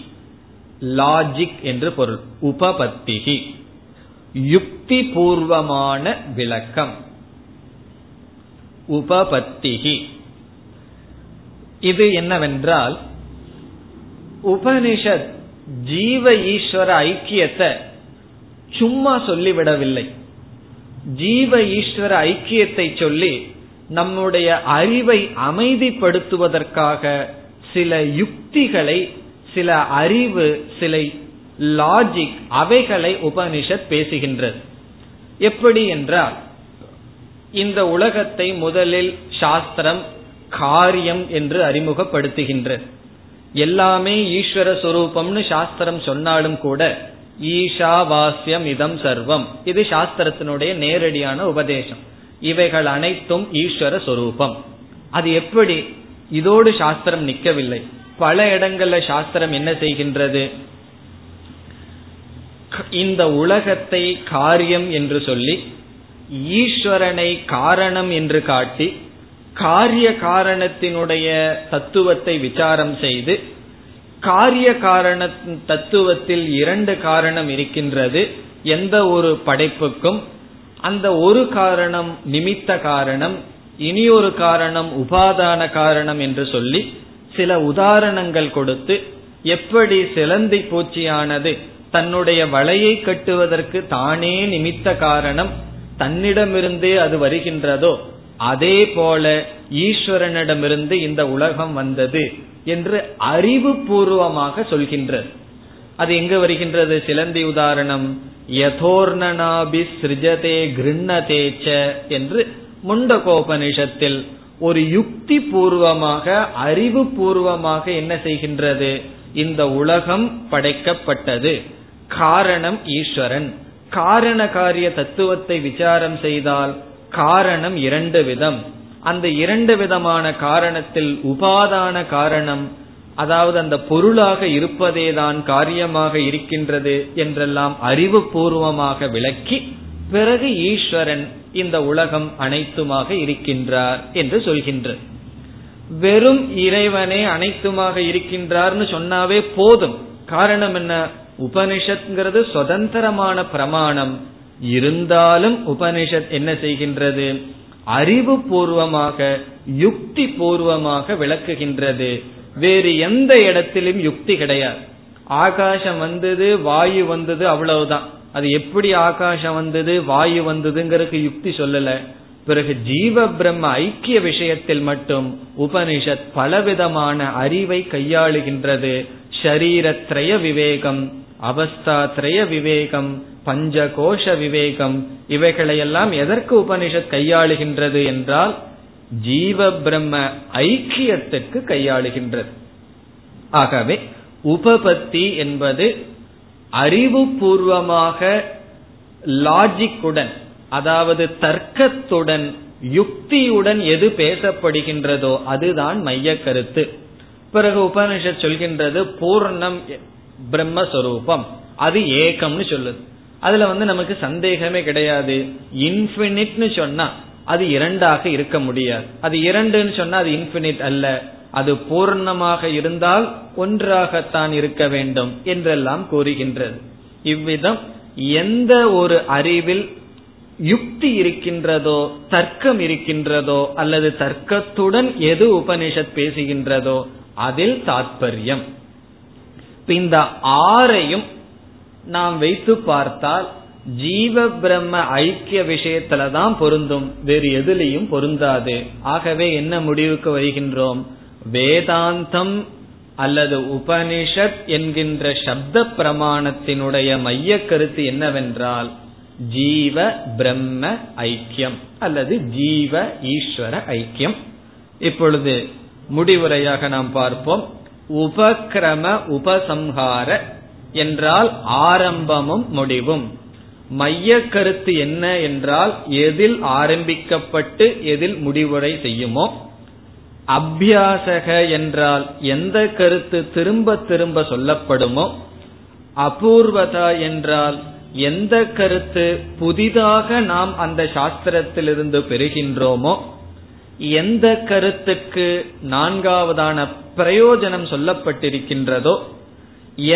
லாஜிக் என்று பொருள். உபபத்திகி யுக்தி பூர்வமான விளக்கம். உபபத்திகி இது என்னவென்றால் உபனிஷத் ஜீவ ஈஸ்வர ஐக்கியத்தை சும்மா சொல்லிவிடவில்லை. ஜீவ ஈஸ்வர ஐக்கியத்தை சொல்லி நம்முடைய அறிவை அமைதிப்படுத்துவதற்காக சில யுக்திகளை சில அறிவு சில லாஜிக் அவைகளை உபனிஷத் பேசுகின்றது. எப்படி என்றால் இந்த உலகத்தை முதலில் சாஸ்திரம் காரியம் என்று அறிமுகப்படுத்துகின்றது. எல்லாமே ஈஸ்வர சுரூபம்னு சாஸ்திரம் சொன்னாலும் கூட ஈஷாவாஸ்யம் இதம் சர்வம். இது சாஸ்திரத்தினுடைய நேரடியான உபதேசம். இவைகள் அனைத்தும் ஈஸ்வர சொரூபம். அது எப்படி இதோடு சாஸ்திரம் நிற்கவில்லை. பல இடங்கள்ல சாஸ்திரம் என்ன செய்கின்றது? இந்த உலகத்தை காரியம் என்று சொல்லி ஈஸ்வரனை காரணம் என்று காட்டி காரிய காரணத்தினுடைய தத்துவத்தை விசாரம் செய்து காரிய காரண தத்துவத்தில் இரண்டு காரணம் இருக்கின்றது. எந்த ஒரு படைப்புக்கும் அந்த ஒரு காரணம் நிமித்த காரணம் இனி ஒரு காரணம் உபாதான காரணம் என்று சொல்லி சில உதாரணங்கள் கொடுத்து எப்படி சிலந்தி பூச்சியானது தன்னுடைய வலையை கட்டுவதற்கு தானே நிமித்த காரணம் தன்னிடமிருந்தே அது வருகின்றதோ அதே போல ஈஸ்வரனிடமிருந்து இந்த உலகம் வந்தது என்று அறிவு பூர்வமாக சொல்கின்றது. அது எங்கு வருகின்றது? சிலந்தி உதாரணம் யதோர்ணனாபி சிருஜதே கிருண்ணதேச்ச என்று முண்டகோபனிஷத்தில் ஒரு யுக்தி பூர்வமாக அறிவு பூர்வமாக என்ன செய்கின்றது? இந்த உலகம் படைக்கப்பட்டது. காரணம் ஈஸ்வரன். காரண காரிய தத்துவத்தை விசாரம் செய்தால் காரணம் இரண்டு விதம். அந்த இரண்டு விதமான காரணத்தில் உபாதான காரணம் அதாவது அந்த பொருளாக இருப்பதேதான் காரியமாக இருக்கின்றது என்றெல்லாம் அறிவு பூர்வமாக விளக்கி பிறகு ஈஸ்வரன் இந்த உலகம் அனைத்துமாக இருக்கின்றார் என்று சொல்கின்ற. வெறும் இறைவனே அனைத்துமாக இருக்கின்றார்னு சொன்னாவே போதும். காரணம் என்ன? உபனிஷத்ங்கிறது சுதந்திரமான பிரமாணம். இருந்தாலும் உபனிஷத் என்ன செய்கின்றது? அறிவு பூர்வமாக யுக்தி பூர்வமாக விளக்குகின்றது. வேறு எந்த இடத்திலும் யுக்தி கிடையாது. ஆகாசம் வந்தது வாயு வந்தது அவ்வளவுதான். அது எப்படி ஆகாசம் வந்தது வாயு வந்ததுங்கிறதுக்கு யுக்தி சொல்லல. பிறகு ஜீவ பிரம்ம ஐக்கிய விஷயத்தில் மட்டும் உபனிஷத் பலவிதமான அறிவை கையாளுகின்றது. ஷரீரத்ரய விவேகம் அவஸ்தாத்ரய விவேகம் பஞ்ச கோஷ விவேகம் இவைகளையெல்லாம் எதற்கு உபனிஷத் கையாளுகின்றது என்றால் ஜீவ பிரம்ம ஐக்கியத்துக்கு கையாளுகின்றது. ஆகவே உபபத்தி என்பது அறிவுபூர்வமாக லாஜிக்குடன் அதாவது தர்க்கத்துடன் யுக்தியுடன் எது பேசப்படுகின்றதோ அதுதான் மைய கருத்து பிறகு உபனிஷத் சொல்கின்றது பூர்ணம் பிரம்மஸ்வரூபம். அது ஏகம்னு சொல்லுது. அதுல வந்து நமக்கு சந்தேகமே கிடையாது. இன்பினிட்னு சொன்னா அது இரண்டாக இருக்க முடியாது. அது இரண்டுன்னு சொன்னா அது இன்பினிட் அல்ல. அது பூர்ணமாக இருந்தால் ஒன்றாகத்தான் இருக்க வேண்டும் என்றெல்லாம் கூறுகின்றது. இவ்விதம் எந்த ஒரு அறிவில் யுக்தி இருக்கின்றதோ தர்க்கம் இருக்கின்றதோ அல்லது தர்க்கத்துடன் எது உபனிஷத் பேசுகின்றதோ அதில் தாத்பரியம். இந்த ஆறையும் நாம் வைத்து பார்த்தால் ஜீவ பிரம்ம ஐக்கிய விஷயத்துலதான் பொருந்தும். வேறு எதுலையும் பொருந்தாது. ஆகவே என்ன முடிவுக்கு வருகின்றோம்? வேதாந்தம் அல்லது உபனிஷத் என்கின்ற சப்த பிரமாணத்தினுடைய மைய கருத்து என்னவென்றால் ஜீவ பிரம்ம ஐக்கியம் அல்லது ஜீவ ஈஸ்வர ஐக்கியம். இப்பொழுது முடிவுரையாக நாம் பார்ப்போம். உபக்கிரம உபசம்ஹார என்றால் ஆரம்பமும் முடிவும். மைய கருத்து என்ன என்றால் எதில் ஆரம்பிக்கப்பட்டு எதில் முடிவுரை செய்யுமோ அபியாசக என்றால் எந்த கருத்து திரும்ப திரும்ப சொல்லப்படுமோ அபூர்வதா என்றால் எந்த கருத்து புதிதாக நாம் அந்த சாஸ்திரத்திலிருந்து பெறுகின்றோமோ எந்த கருத்துக்கு நான்காவதான பிரயோஜனம் சொல்லப்பட்டிருக்கின்றதோ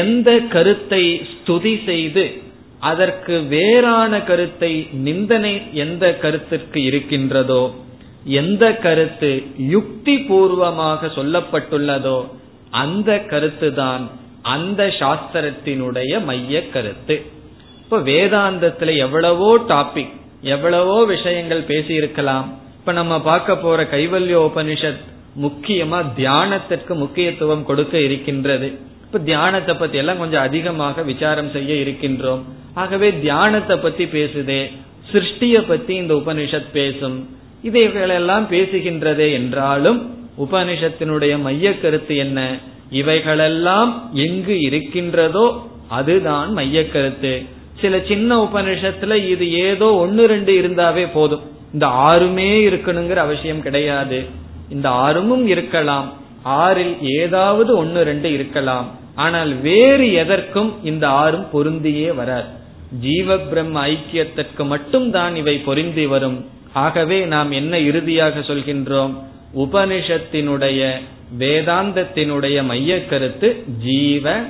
எந்த கருத்தை ஸ்துதி செய்து அதற்கு வேறான கருத்தை நிந்தனை எந்த கருத்திற்கு இருக்கின்றதோ எந்த கருத்து யுக்தி பூர்வமாக சொல்லப்பட்டுள்ளதோ அந்த கருத்து தான் அந்த சாஸ்திரத்தினுடைய மைய கருத்து. இப்ப வேதாந்தத்துல எவ்வளவோ டாபிக் எவ்வளவோ விஷயங்கள் பேசி இருக்கலாம் இப்ப நம்ம பார்க்க போற கைவல்ய உபனிஷத் முக்கியமா தியானத்திற்கு முக்கியத்துவம் கொடுக்க இருக்கின்றது. இப்ப தியானத்தை பத்தி எல்லாம் கொஞ்சம் அதிகமாக விசாரம் செய்ய இருக்கின்றோம். ஆகவே தியானத்தை பத்தி பேசுதே சிருஷ்டிய பத்தி இந்த உபனிஷத் பேசும். இவைகளெல்லாம் பேசுகின்றதே என்றாலும் உபனிஷத்தினுடைய மைய கருத்து என்ன? இவைகளெல்லாம் எங்கு இருக்கின்றதோ அதுதான் மைய கருத்து சில சின்ன உபனிஷத்துல இது ஏதோ ஒன்னு ரெண்டு இருந்தாவே போதும். இந்த ஆறுமே இருக்கணுங்கிற அவசியம் கிடையாது. இந்த ஆறுமும் இருக்கலாம். ஆறில் ஏதாவது ஒன்னு ரெண்டு இருக்கலாம். ஆனால் வேறு எதற்கும் இந்த ஆறும் பொருந்தியே வராது. ஜீவ பிரம்ம ஐக்கியத்திற்கு மட்டும் தான் இவை பொருந்தி வரும். ஆகவே நாம் என்ன இறுதியாக சொல்கின்றோம்? உபனிஷத்தினுடைய வேதாந்தத்தினுடைய மைய கருத்து ஜீவ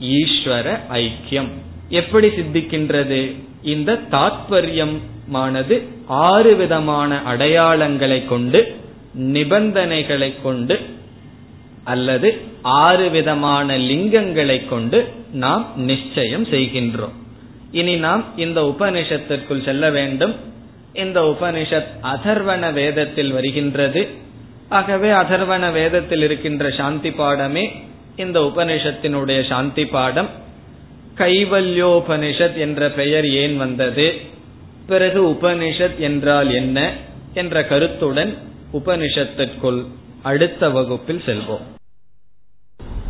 ஈஸ்வர ஐக்கியம். எப்படி சித்திக்கின்றது? இந்த தாத்பரியமானது ஆறு விதமான அடையாளங்களை கொண்டு நிபந்தனைகளை கொண்டு அல்லது ஆறு விதமான லிங்கங்களை கொண்டு நாம் நிச்சயம் செய்கின்றோம். இனி நாம் இந்த உபனிஷத்திற்குள் செல்ல வேண்டும். இந்த உபனிஷத் அதர்வன வேதத்தில் வருகின்றது. ஆகவே அதர்வன வேதத்தில் இருக்கின்ற சாந்தி பாடமே இந்த உபனிஷத்தினுடைய சாந்தி பாடம். கைவல்யோபனிஷத் என்ற பெயர் ஏன் வந்தது? பிறகு உபனிஷத் என்றால் என்ன? என்ற கருத்துடன் உபனிஷத்திற்குள் அடுத்த வகுப்பில் செல்வோம்.